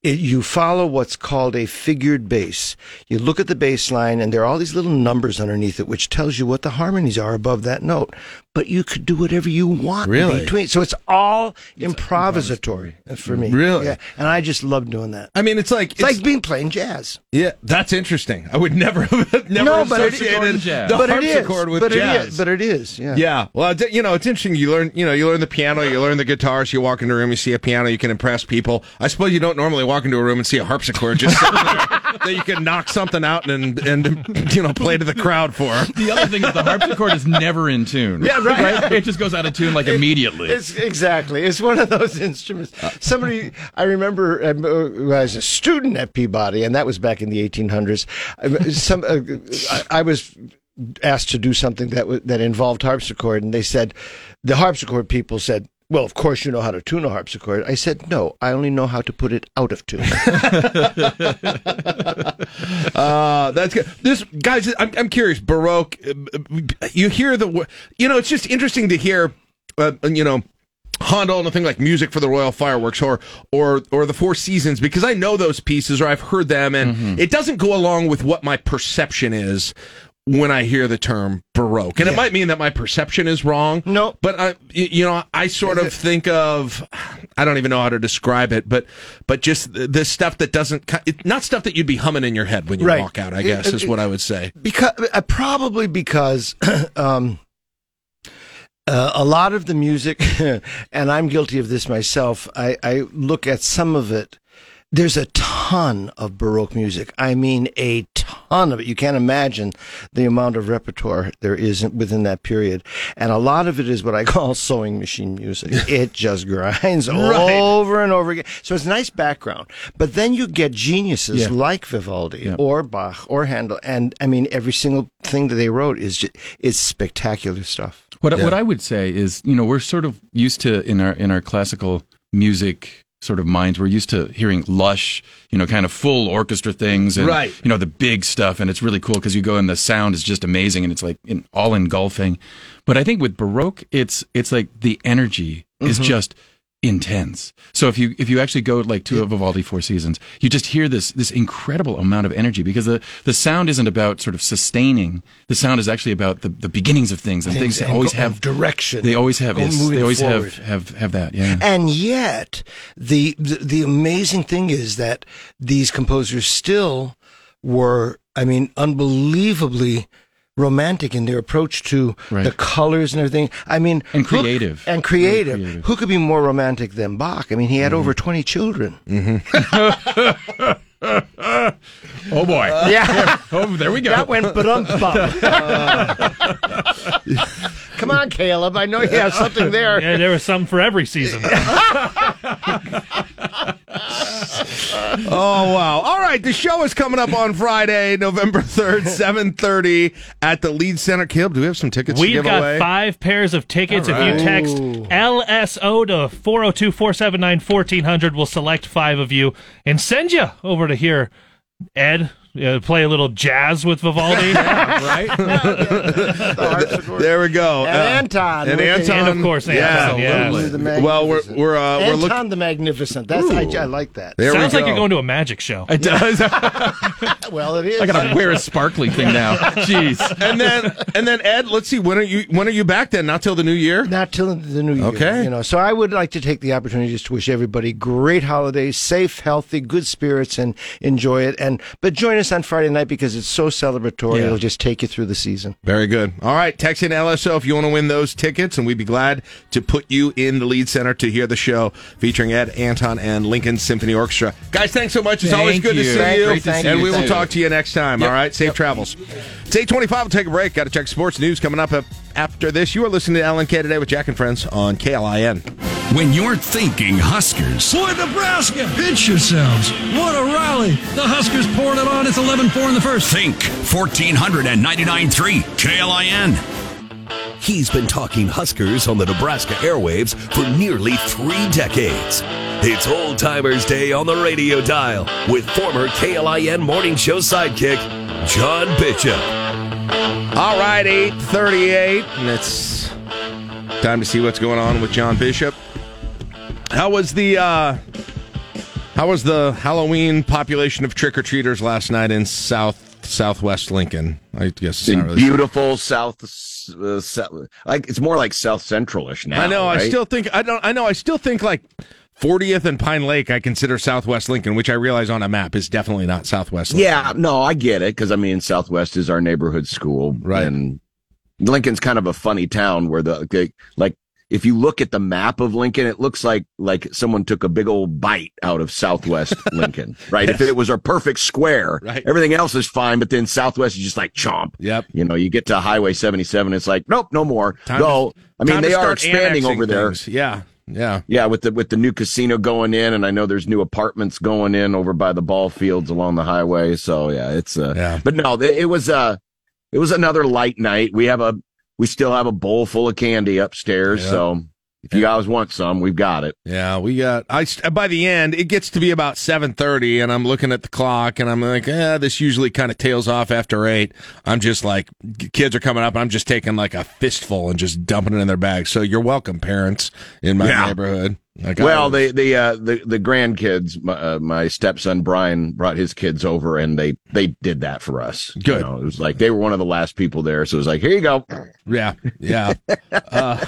it, you follow what's called a figured bass. You look at the bass line, and there are all these little numbers underneath it, which tells you what the harmonies are above that note. But you could do whatever you want Really? between. So it's all improvisatory for me. Really? Yeah. And I just love doing that. I mean, it's like It's, like being playing jazz. yeah, that's interesting. I would never [laughs] have never No, but it- associated jazz. the but it is. harpsichord with but jazz. it is. But it is. Yeah. Yeah, well, you know, it's interesting. You learn, you know, you learn the piano, you learn the guitars. You walk into a room, you see a piano, you can impress people. I suppose you don't normally walk into a room and see a harpsichord just that you can knock something out and and you know play to the crowd for. The other thing is the harpsichord is never in tune. Yeah, right. It just goes out of tune like immediately. It's exactly. It's one of those instruments. Somebody, I remember um, uh, was a student at Peabody, and that was back in the 1800s. um, Some, uh, I, I was asked to do something that w- that involved harpsichord, and they said, the harpsichord people said. Well, of course you know how to tune a harpsichord. I said, no, I only know how to put it out of tune. [laughs] Uh, that's good. This guys, I'm, I'm curious. Baroque, uh, you hear the, you know, it's just interesting to hear, uh, you know. Handel and a thing like music for the Royal Fireworks or or or the Four Seasons because I know those pieces or I've heard them and it doesn't go along with what my perception is when I hear the term Baroque. And it might mean that my perception is wrong. No. But I you know, I sort of think of I don't even know how to describe it, but but just th- this stuff that doesn't, not stuff that you'd be humming in your head when you Right. walk out, I guess It- is it- what I would say. because uh, probably because [clears throat] um, uh, a lot of the music, [laughs] and I'm guilty of this myself. I, I look at some of it. There's a ton of Baroque music. I mean, a ton of it. You can't imagine the amount of repertoire there is within that period. And a lot of it is what I call [laughs] sewing machine music. It just grinds [laughs] Right. over and over again. So it's nice background. But then you get geniuses Yeah. like Vivaldi Yeah. or Bach or Handel. And I mean, every single thing that they wrote is just, is spectacular stuff. What what I would say is, you know, we're sort of used to in our in our classical music sort of minds. We're used to hearing lush, you know, kind of full orchestra things and, Right. you know, the big stuff. And it's really cool because you go and the sound is just amazing and it's like in, all engulfing. But I think with Baroque, it's, it's like the energy is Mhm. just intense. So if you if you actually go like to a Vivaldi Four Seasons, you just hear this this incredible amount of energy because the the sound isn't about sort of sustaining. The sound is actually about the, the beginnings of things and Things things, always go- have direction. They always have yes, they always forward. have have have that. Yeah. And yet, the, the the amazing thing is that these composers still were, I mean, unbelievably romantic in their approach to Right. the colors and everything. I mean, And who- creative. and creative. Who could be more romantic than Bach? I mean, he had mm-hmm. over twenty children. Mm-hmm. [laughs] oh boy. Yeah. [laughs] oh, there we go. That went ba-dum [laughs] Come on, Caleb. I know you have something there. Yeah, there was some for every season. [laughs] Oh wow! All right, the show is coming up on Friday, November third, seven thirty at the Lied Center. Caleb, do we have some tickets to We've give got away? five pairs of tickets. All If you text LSO to 402 479 1400, we'll select five of you and send you over to here, Ed uh, play a little jazz with Vivaldi. [laughs] right? [laughs] there we go. And Uh, Anton. and Anton, And of course, Anton, yes. Absolutely. Well, we're we're uh, we're Anton looking. the Magnificent. That's I, I like that. There we Sounds like you're going to a magic show. It does. [laughs] Well, it is. I gotta wear a sparkly thing now. Jeez. and then and then Ed, let's see when are you when are you back then? Not till the new year. Not till the new year. Okay. You know, so I would like to take the opportunity just to wish everybody great holidays, safe, healthy, good spirits, and enjoy it. And but join us on Friday night because it's so celebratory. Yeah. It'll just take you through the season. Very good. All right, text in LSO if you want to win those tickets, and we'd be glad to put you in the Lied Center to hear the show featuring Ed, Anton, and Lincoln Symphony Orchestra. Guys, thanks so much. It's always Thank good to see Thank- you, great to see and you. we will Thank talk to you next time. Yep. All right, safe travels. It's eight twenty-five. We'll take a break. Got to check sports news coming up after this. You are listening to LNK today with Jack and Friends on KLIN. When you're thinking Huskers, Boy, Nebraska, pinch yourselves. What a rally. The Huskers poured it on. It's 11 4 in the first. think 1499.3 KLIN. He's been talking Huskers on the Nebraska airwaves for nearly three decades. It's Old Timers Day on the radio dial with former KLIN morning show sidekick, John Bishop. All right, eight thirty-eight, and it's time to see what's going on with John Bishop. How was the uh, how was the Halloween population of trick or treaters last night in South Southwest Lincoln? I guess it's really. beautiful south, uh, south, like it's more like south centralish now. I know. I still think I don't. I know. I still think like 40th and Pine Lake. I consider Southwest Lincoln, which I realize on a map is definitely not Southwest. Lincoln. Yeah, no, I get it because I mean Southwest is our neighborhood school, Right. And Lincoln's kind of a funny town where the- like if you look at the map of Lincoln, it looks like like someone took a big old bite out of Southwest [laughs] Lincoln, right? If it was a perfect square, Right. everything else is fine, but then Southwest is just like chomp. Yep. You know, you get to Highway 77, it's like nope, no more. Time Go. to- I mean, they are expanding over there. things. Yeah. Yeah. Yeah, with the with the new casino going in, and I know there's new apartments going in over by the ball fields along the highway. So yeah, it's uh, Yeah. But no, it, it was uh, it was another light night. We have a we still have a bowl full of candy upstairs. So if you guys want some, we've got it. Yeah, we got. I by the end, it gets to be about seven thirty, and I'm looking at the clock, and I'm like, eh, this usually kind of tails off after eight. I'm just like, kids are coming up. And I'm just taking like a fistful and just dumping it in their bags. So you're welcome, parents in my Yeah. neighborhood. Like well, the the uh, the the grandkids, my, uh, my stepson Brian brought his kids over, and they they did that for us. Good. You know, it was like they were one of the last people there, so it was like, here you go. Yeah, yeah. [laughs] uh,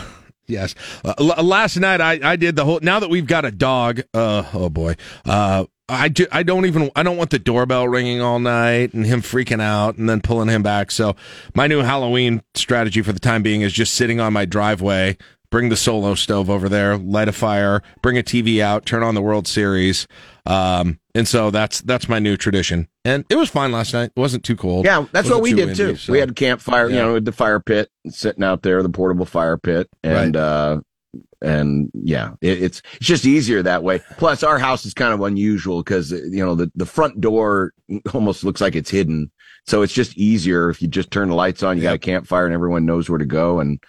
yes. Uh, l- last night I, I did the whole. Now that we've got a dog, uh, oh boy. Uh, I, do, I don't even I don't want the doorbell ringing all night and him freaking out and then pulling him back. So my new Halloween strategy for the time being is just sitting on my driveway, bring the solo stove over there, light a fire, bring a TV out, turn on the World Series. Um, and so that's that's my new tradition. And it was fine last night. It wasn't too cold. Yeah, that's what we did windy, too. so- We had a campfire, you know, with the fire pit sitting out there, the portable fire pit, and uh, and yeah, it, it's it's just easier that way. Plus, our house is kind of unusual because you know the the front door almost looks like it's hidden, so it's just easier if you just turn the lights on. You got a campfire, and everyone knows where to go, and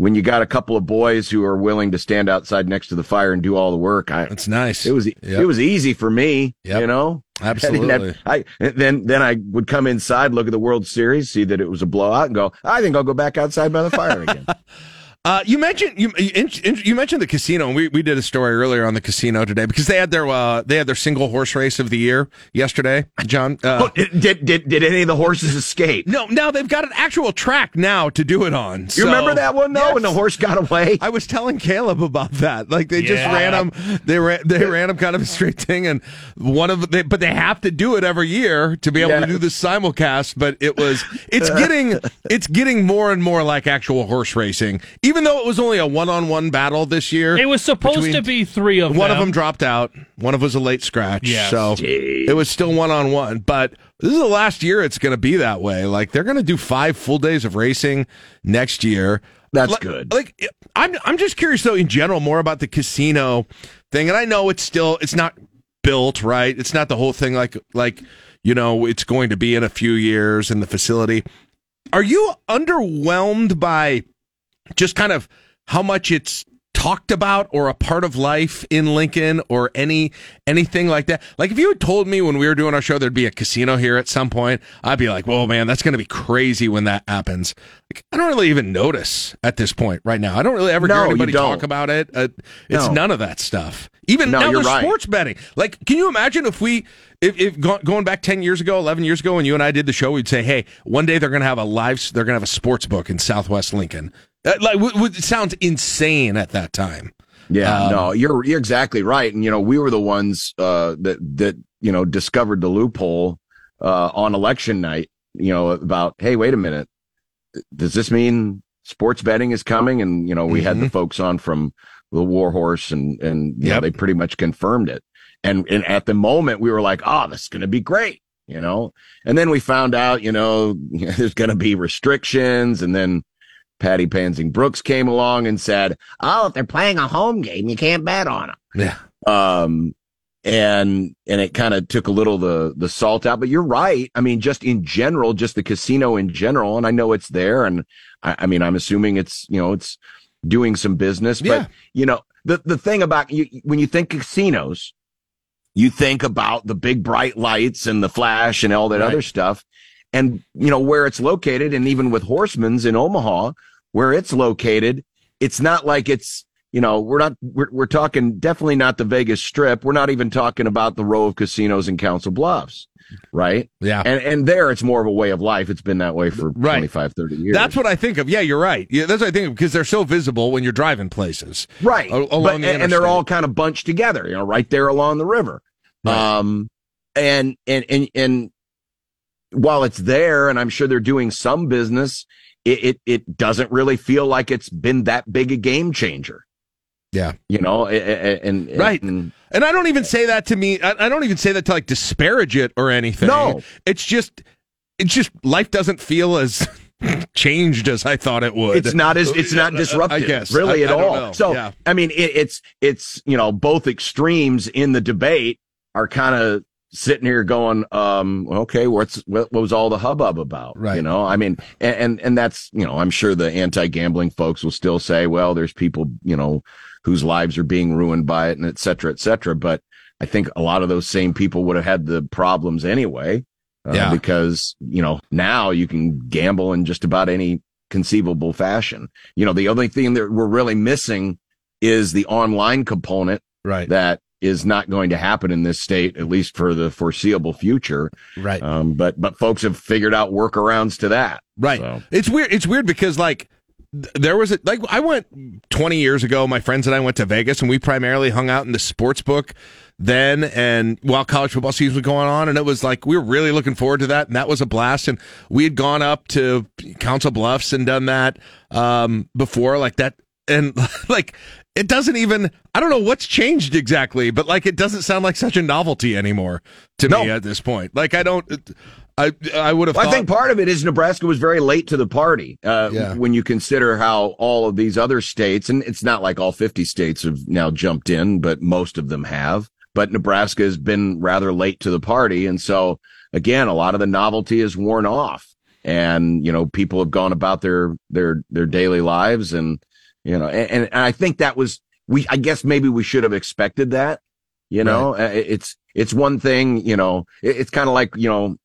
when you got a couple of boys who are willing to stand outside next to the fire and do all the work, I, That's nice. it was Yep. it was easy for me. Yep. You know, [laughs] I didn't have- Absolutely. I, then then I would come inside, look at the World Series, see that it was a blowout, and go. I think I'll go back outside by the fire again. [laughs] Uh, you mentioned you you, you mentioned the casino. and We we did a story earlier on the casino today because they had their uh, they had their single horse race of the year yesterday. John, uh, Oh, did, did did any of the horses escape? no, now they've got an actual track now to do it on. You remember that one though, when the horse got away? I was telling Caleb about that. Like they just ran them. They ran. They ran them kind of a straight thing, and one of they, but they have to do it every year to be able to do the simulcast. But it was. It's getting. It's getting more and more like actual horse racing, even though it was only a one-on-one battle this year. It was supposed to be three of them. One them. of them dropped out. One of them was a late scratch. Yes. So it was still one on one. But this is the last year it's going to be that way. Like they're going to do five full days of racing next year. That's Like- good. Like I'm, I'm just curious though in general more about the casino thing. And I know it's still, it's not built right. It's not the whole thing like, like you know, it's going to be in a few years in the facility. Are you underwhelmed by just kind of how much it's talked about or a part of life in Lincoln or any anything like that. Like if you had told me when we were doing our show there'd be a casino here at some point, I'd be like, "Whoa, man, that's going to be crazy when that happens." Like I don't really even notice at this point right now. I don't really ever No, hear anybody talk about it. Uh, it's No. none of that stuff. Even No, now, you're right. sports betting. Like, can you imagine if we, if, if go, going back ten years ago, eleven years ago, when you and I did the show, we'd say, "Hey, one day they're going to have a live, they're going to have a sports book in Southwest Lincoln." Uh, like, w- w- it sounds insane at that time. Yeah, Um, no, you're you're exactly right. And you know, we were the ones uh, that that you know discovered the loophole uh, on election night. You know, about hey, wait a minute, does this mean sports betting is coming? And you know, we had the folks on from the WarHorse, and and you know, they pretty much confirmed it. And and at the moment, we were like, oh, this is going to be great. You know, and then we found out, you know, [laughs] there's going to be restrictions, and then Patty Pansing Brooks came along and said, "Oh, if they're playing a home game, you can't bet on them." Yeah. Um, and and it kind of took a little the the salt out. But you're right. I mean, just in general, just the casino in general, and I know it's there, and I, I mean, I'm assuming it's you know it's doing some business. Yeah. But you know, the the thing about you when you think casinos, you think about the big bright lights and the flash and all that Right. other stuff. And, you know, where it's located, and even with Horsemen's in Omaha, where it's located, it's not like it's, you know, we're not, we're, we're talking definitely not the Vegas Strip. We're not even talking about the row of casinos in Council Bluffs, right? Yeah. And, and there it's more of a way of life. It's been that way for Right. 25, 30 years. That's what I think of. Yeah, you're right. Yeah, that's what I think of because they're so visible when you're driving places. Right. A- along But- the and, and they're all kind of bunched together, you know, right there along the river. Um, and, and, and, and while it's there and I'm sure they're doing some business, it, it, it doesn't really feel like it's been that big a game changer, Yeah. you know, and, and Right. and- And I don't even say that to me. I, I don't even say that to like disparage it or anything. No. It's just, it's just life doesn't feel as [laughs] changed as I thought it would. It's not as it's not disruptive, I guess really I- at I all. know. So yeah. I mean, it, it's it's you know both extremes in the debate are kind of sitting here going, um, okay, what's what, what was all the hubbub about? Right. You know, I mean, and, and and that's you know, I'm sure the anti-gambling folks will still say, well, there's people you know whose lives are being ruined by it, and et cetera, et cetera. But I think a lot of those same people would have had the problems anyway. Uh, Yeah. Because, you know, now you can gamble in just about any conceivable fashion. You know, the only thing that we're really missing is the online component right. that is not going to happen in this state, at least for the foreseeable future. Right. Um, but, but folks have figured out workarounds to that. Right. So- It's weird. It's weird because like there was a like I went 20 years ago. My friends and I went to Vegas, and we primarily hung out in the sports book then. And while college football season was going on, and it was like we were really looking forward to that, and that was a blast. And we had gone up to Council Bluffs and done that um, before, like that, and [laughs] like. It doesn't even, I don't know what's changed exactly, but like it doesn't sound like such a novelty anymore to No. me at this point. Like I don't, I, I would have Well. I think part of it is Nebraska was very late to the party. Uh, Yeah. When you consider how all of these other states, and it's not like all 50 states have now jumped in, but most of them have. But Nebraska has been rather late to the party. And so again, a lot of the novelty is worn off and, you know, people have gone about their, their, their daily lives and, You know, and, and I think that was we. I guess maybe we should have expected that. You know, Uh, it's it's one thing. You know, it's kind of like you know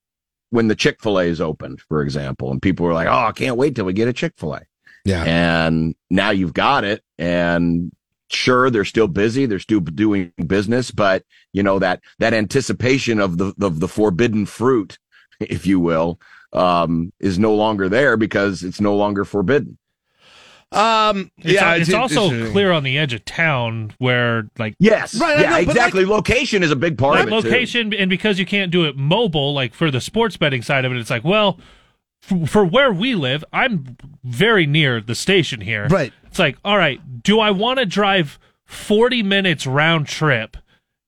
when the Chick Fil A is opened, for example, and people were like, "Oh, I can't wait till we get a Chick Fil A." Yeah. And now you've got it, and sure, they're still busy, they're still doing business, but you know that that anticipation of the of the forbidden fruit, [laughs] if you will, um, is no longer there because it's no longer forbidden. Um, It's, yeah, it's, it's- also it's- clear on the edge of town where, like, Yes, Right, yeah, know, but exactly. location is a big part like of it. too. location, and because you can't do it mobile, like for the sports betting side of it, it's like, well, f- for where we live, I'm very near the station here. Right. It's like, all right, do I want to drive 40 minutes round trip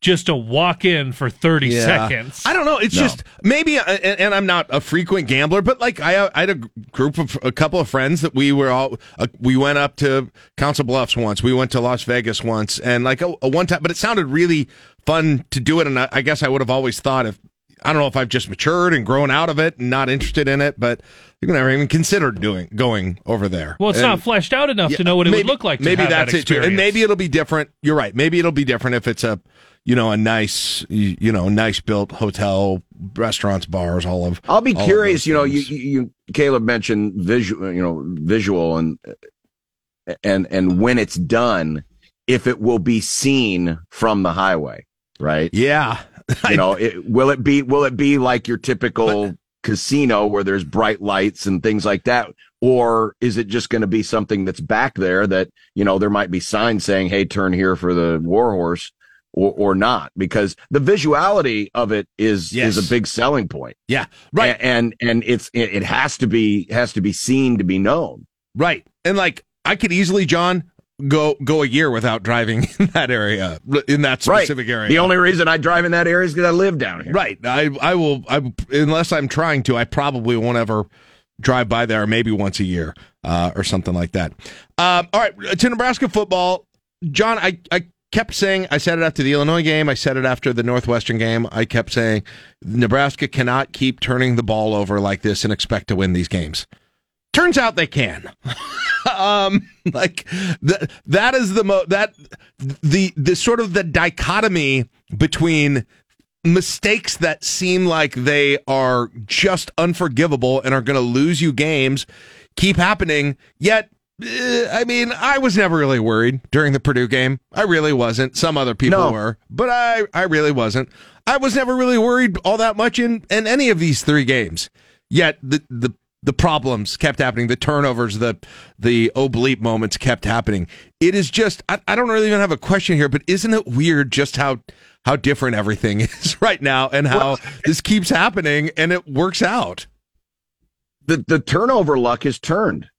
just to walk in for 30 Yeah. seconds? I don't know. It's No. just maybe, uh, and, and I'm not a frequent gambler, but like I, I had a group of a couple of friends that we were all uh, we went up to Council Bluffs once, we went to Las Vegas once, and like a, a one time, but it sounded really fun to do it, and I, I guess I would have always thought if I don't know if I've just matured and grown out of it and not interested in it, but you've never even considered doing going over there. Well, it's And- not fleshed out enough Yeah, to know what it maybe- would look like. To maybe have that's that it too, and maybe it'll be different. You're right. Maybe it'll be different if it's a, you know, a nice, you, you know, nice built hotel, restaurants, bars, all of. I'll be curious. You know, you, you Caleb mentioned visual, you know, visual and and and when it's done, if it will be seen from the highway, right? Yeah. [laughs] You know, it, will it be will it be like your typical casino where there's bright lights and things like that, or is it just going to be something that's back there that you know there might be signs saying, "Hey, turn here for the warhorse." Or, or not because the visuality of it is Yes. is a big selling point. Yeah, right. A- and and it's it, it has to be has to be seen to be known. Right. And like I could easily, John, go go a year without driving [laughs] in that area, in that specific right. area. The only reason I drive in that area is because I live down here. Right. I I will I unless I'm trying to, I probably won't ever drive by there maybe once a year uh, or something like that. Um, all right, to Nebraska football, John, I I kept saying I said it after the Illinois game, I said it after the Northwestern game. I kept saying Nebraska cannot keep turning the ball over like this and expect to win these games. Turns out they can. [laughs] um like that that is the mo that the the sort of the dichotomy between mistakes that seem like they are just unforgivable and are going to lose you games keep happening yet eh, I mean, I was never really worried during the Purdue game. I really wasn't. Some other people No. were, but I, I really wasn't. I was never really worried all that much in, in any of these three games. Yet the, the, the problems kept happening. The turnovers, the, the oblique moments kept happening. It is just, I, I don't really even have a question here, but isn't it weird just how, how different everything [laughs] is right now and how this keeps happening and it works out? The the turnover luck has turned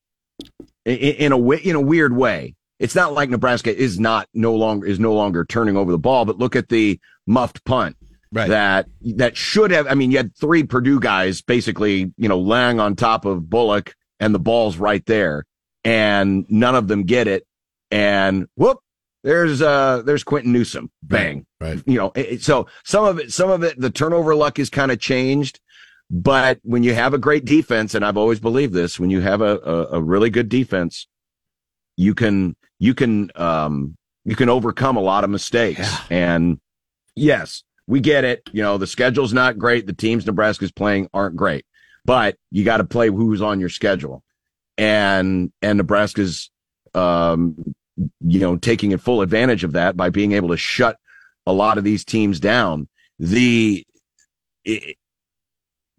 in, in a way, in a weird way. It's not like Nebraska is not no longer is no longer turning over the ball, but look at the muffed punt. Right. That that should have I mean, you had three Purdue guys basically, you know, laying on top of Bullock and the ball's right there. And none of them get it. And whoop, there's uh there's Quinton Newsome. Bang. Right. You know, it, so some of it some of it the turnover luck is kind of changed. But when you have a great defense, and I've always believed this, when you have a, a, a really good defense, you can you can um you can overcome a lot of mistakes. And yes, we get it. You know, the schedule's not great. The teams Nebraska's playing aren't great, but you got to play who's on your schedule. And and Nebraska's um you know taking full advantage of that by being able to shut a lot of these teams down. The it,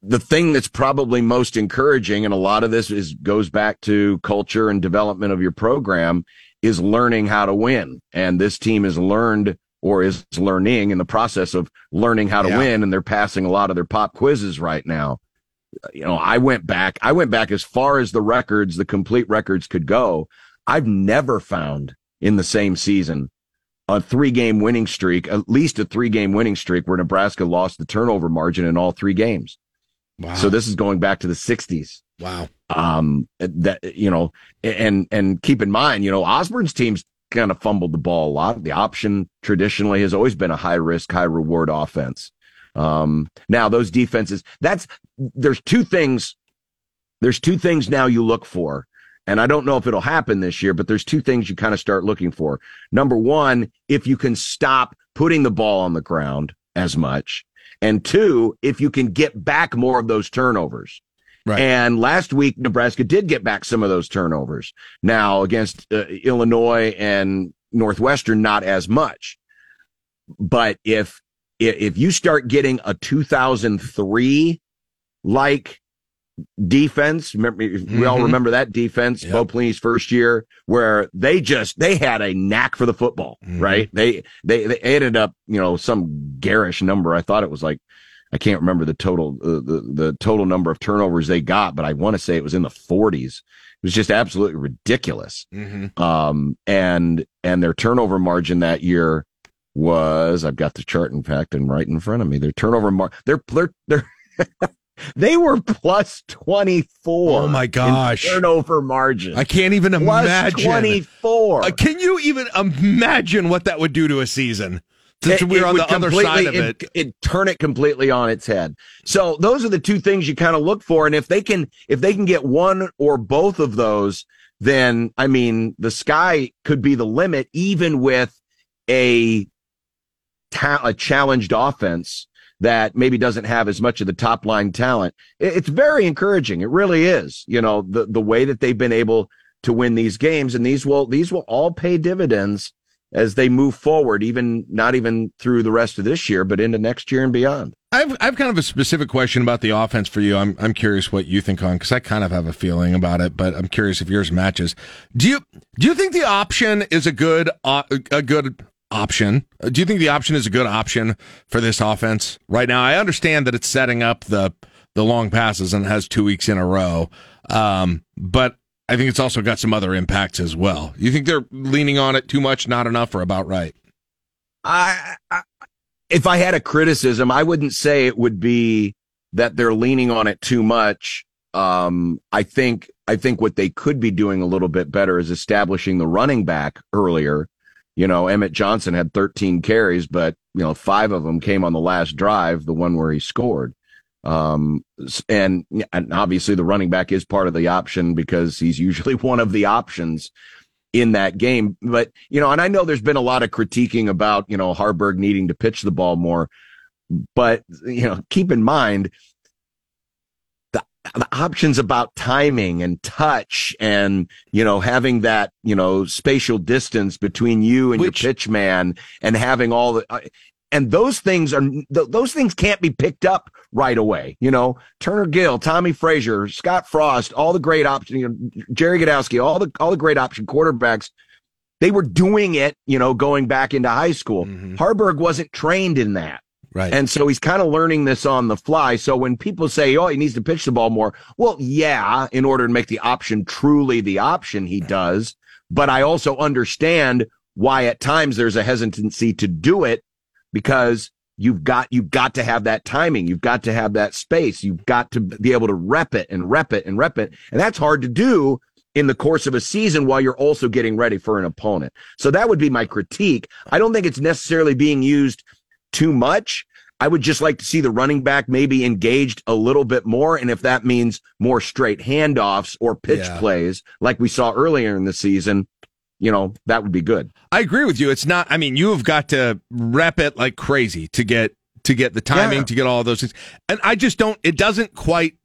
the thing that's probably most encouraging, and a lot of this is goes back to culture and development of your program, is learning how to win. And this team has learned or is learning in the process of learning how to Yeah. win, and they're passing a lot of their pop quizzes right now. You know, I went back, I went back as far as the records, the complete records could go. I've never found in the same season a three game winning streak, at least a three game winning streak where Nebraska lost the turnover margin in all three games. Wow. So this is going back to the 60s. Wow. Um, that, you know, and, and keep in mind, you know, Osborne's teams kind of fumbled the ball a lot. The option traditionally has always been a high risk, high reward offense. Um, now those defenses, that's, there's two things, there's two things now you look for and I don't know if it'll happen this year, but there's two things you kind of start looking for. Number one, if you can stop putting the ball on the ground as much. And two, if you can get back more of those turnovers. Right. And last week, Nebraska did get back some of those turnovers. Now against uh, Illinois and Northwestern, not as much. But if, if, you start getting a 2003 like defense, remember, we all Mhm. remember that defense, Bo Pelini's first year, where they just, they had a knack for the football, right? They, they, they ended up, you know, some garish number. I thought it was like, I can't remember the total, uh, the, the total number of turnovers they got, but I want to say it was in the forties. It was just absolutely ridiculous. Mm-hmm. Um, and, and their turnover margin that year was, I've got the chart in fact and right in front of me. Their turnover mar, they're, they're, they're, [laughs] they were plus 24. Oh my gosh. turnover margin. I can't even Plus imagine. 24. Uh, can you even imagine what that would do to a season? Since It- we're it on the other side of completely- it. it turn it completely on its head. So those are the two things you kind of look for, and if they can, if they can get one or both of those, then I mean, the sky could be the limit, even with a ta- a challenged offense that maybe doesn't have as much of the top line talent. It's very encouraging. It really is. You know, the the way that they've been able to win these games, and these will these will all pay dividends as they move forward, even not even through the rest of this year, but into next year and beyond. I've I've kind of a specific question about the offense for you. I'm I'm curious what you think on because I kind of have a feeling about it, but I'm curious if yours matches. Do you do you think the option is a good uh, a good option? Do you think the option is a good option for this offense right now? I understand that it's setting up the the long passes and has two weeks in a row, um, but I think it's also got some other impacts as well. You think they're leaning on it too much, not enough, or about right? I, I if I had a criticism, I wouldn't say it would be that they're leaning on it too much. Um, I think I think what they could be doing a little bit better is establishing the running back earlier. You know, Emmett Johnson had 13 carries, but you know, five of them came on the last drive, the one where he scored. Um, and, and obviously the running back is part of the option because he's usually [laughs] one of the options in that game. But, you know, and I know there's been a lot of critiquing about, you know, Haarberg needing to pitch the ball more. But, you know, keep in mind the, the options about timing and touch and, you know, having that, you know, spatial distance between you and your pitch man and having all the, uh, and those things are, th- those things can't be picked up right away. You know, Turner Gill, Tommie Frazier, Scott Frost, all the great option, you know, Gerry Gdowski, all the, all the great option quarterbacks. They were doing it, you know, going back into high school. Mm-hmm. Haarberg wasn't trained in that. Right. And so he's kind of learning this on the fly. So when people say, oh, he needs to pitch the ball more, well, yeah, in order to make the option truly the option, he does. But I also understand why at times there's a hesitancy to do it because you've got, you've got to have that timing. You've got to have that space. You've got to be able to rep it and rep it and rep it. And that's hard to do in the course of a season while you're also getting ready for an opponent. So that would be my critique. I don't think it's necessarily being used too much. I would just like to see the running back maybe engaged a little bit more. And if that means more straight handoffs or pitch Yeah. plays like we saw earlier in the season, you know, that would be good. I agree with you. It's not. I mean, you have got to rep it like crazy to get to get the timing Yeah. to get all those things. And I just don't. It doesn't quite.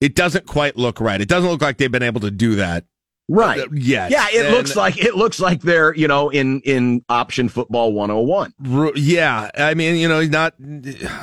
It doesn't quite look right. It doesn't look like they've been able to do that Right. Uh, yet. Yeah. It And- looks like, it looks like they're, you know, in, in option football 101. Ru- Yeah, I mean, you know, not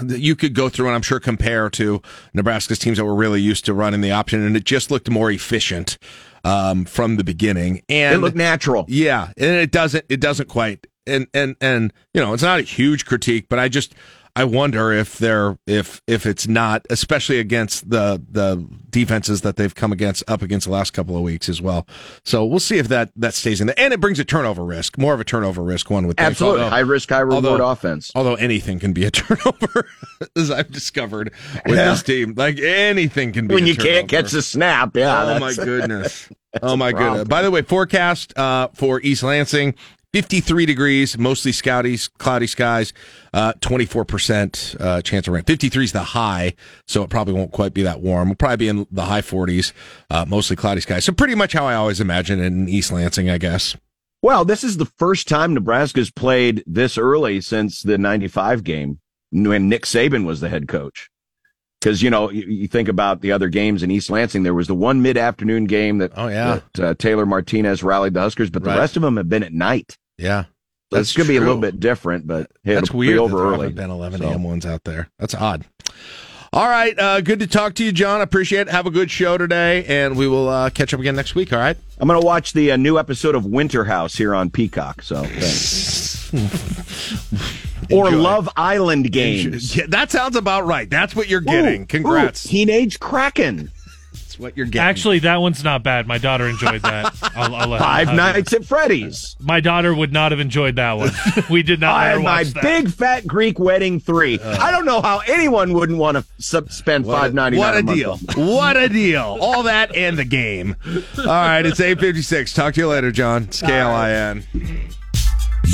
you could go through and I'm sure compare to Nebraska's teams that were really used to running the option, and it just looked more efficient um, from the beginning. And It looked natural. Yeah, and it doesn't. It doesn't quite. And and and you know, it's not a huge critique, but I just I wonder if they're if if it's not, especially against the the defenses that they've come against up against the last couple of weeks as well. So we'll see if that that stays in there, and it brings a turnover risk, more of a turnover risk. One with. Absolutely. Although- high risk, high reward although- offense. Although anything can be a [laughs] turnover, as I've discovered with Yeah. this team, like anything can be. When you can't catch the snap. Yeah. Oh [laughs] my goodness. oh my problem. goodness. By the way, forecast uh, for East Lansing 53 degrees, mostly cloudy, cloudy skies, uh, 24% uh, chance of rain. 53 is the high, so it probably won't quite be that warm. We'll probably be in the high 40s, uh, mostly cloudy skies. So pretty much how I always imagine it in East Lansing, I guess. Well, this is the first time Nebraska's played this early since the 95 game when Nick Saban was the head coach. Because, you know, you, you think about the other games in East Lansing, there was the one mid afternoon game that, oh, yeah. that uh, Taylor Martinez rallied the Huskers, but the Right. rest of them have been at night. Yeah. That's it's going to be a little bit different, but hey, That's weird. be that over there early. been 11 So- a.m. ones out there. That's odd. All right. Uh, good to talk to you, John. Appreciate it. Have a good show today, and we will uh, catch up again next week. All right. I'm going to watch the uh, new episode of Winter House here on Peacock. So thanks. [laughs] or Love Island games. Yeah, that sounds about right. That's what you're getting. Ooh, Congrats. ooh, Teenage Kraken. That's what you're getting. Actually, that one's not bad. My daughter enjoyed that. [laughs] I'll, I'll let her Five have Nights at Freddy's. My daughter would not have enjoyed that one. [laughs] we did not I her my that. big fat Greek wedding three. Uh. I don't know how anyone wouldn't want to sub- spend What a- five ninety nine. What a deal. what a deal. All that and the game. All right, it's 856. Talk to you later, John. It's KLIN.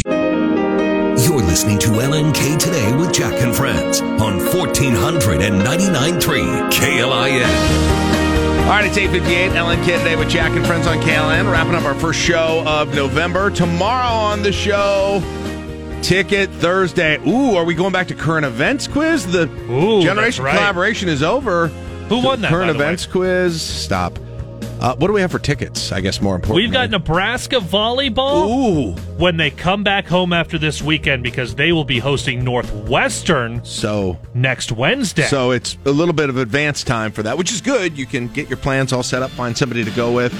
You're listening to LNK Today with Jack and Friends on 1499.3 KLIN. All right, it's 858. LNK today with Jack and Friends on KLN. Wrapping up our first show of November. Tomorrow on the show, Ticket Thursday. Ooh, are we going back to current events quiz? The Ooh, Generation right. Collaboration is over. Who won that, Current the way? events quiz. Stop. Uh, what do we have for tickets? I guess more important. We've got Nebraska volleyball Ooh. when they come back home after this weekend because they will be hosting Northwestern So next Wednesday. So it's a little bit of advance time for that, which is good. You can get your plans all set up, find somebody to go with.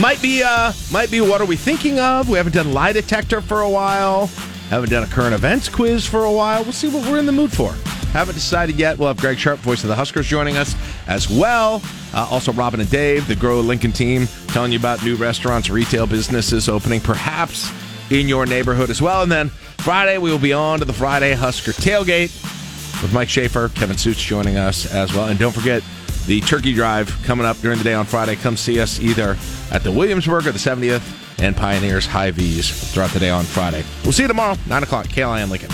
Might be uh might be what are we thinking of? We haven't done lie detector for a while. Haven't done a current events quiz for a while. We'll see what we're in the mood for. Haven't decided yet. We'll have Greg Sharpe, voice of the Huskers, joining us as well. Uh, also, Robin and Dave, the Grow Lincoln team, telling you about new restaurants, retail businesses opening, perhaps in your neighborhood as well. And then Friday, we will be on to the Friday Husker tailgate with Mike Schaefer, Kevin Suits joining us as well. And don't forget the turkey drive coming up during the day on Friday. Come see us either at the Williamsburg or the 70th and Pioneers Hy-Vee's throughout the day on Friday. We'll see you tomorrow, 9 o'clock, KLIN Lincoln.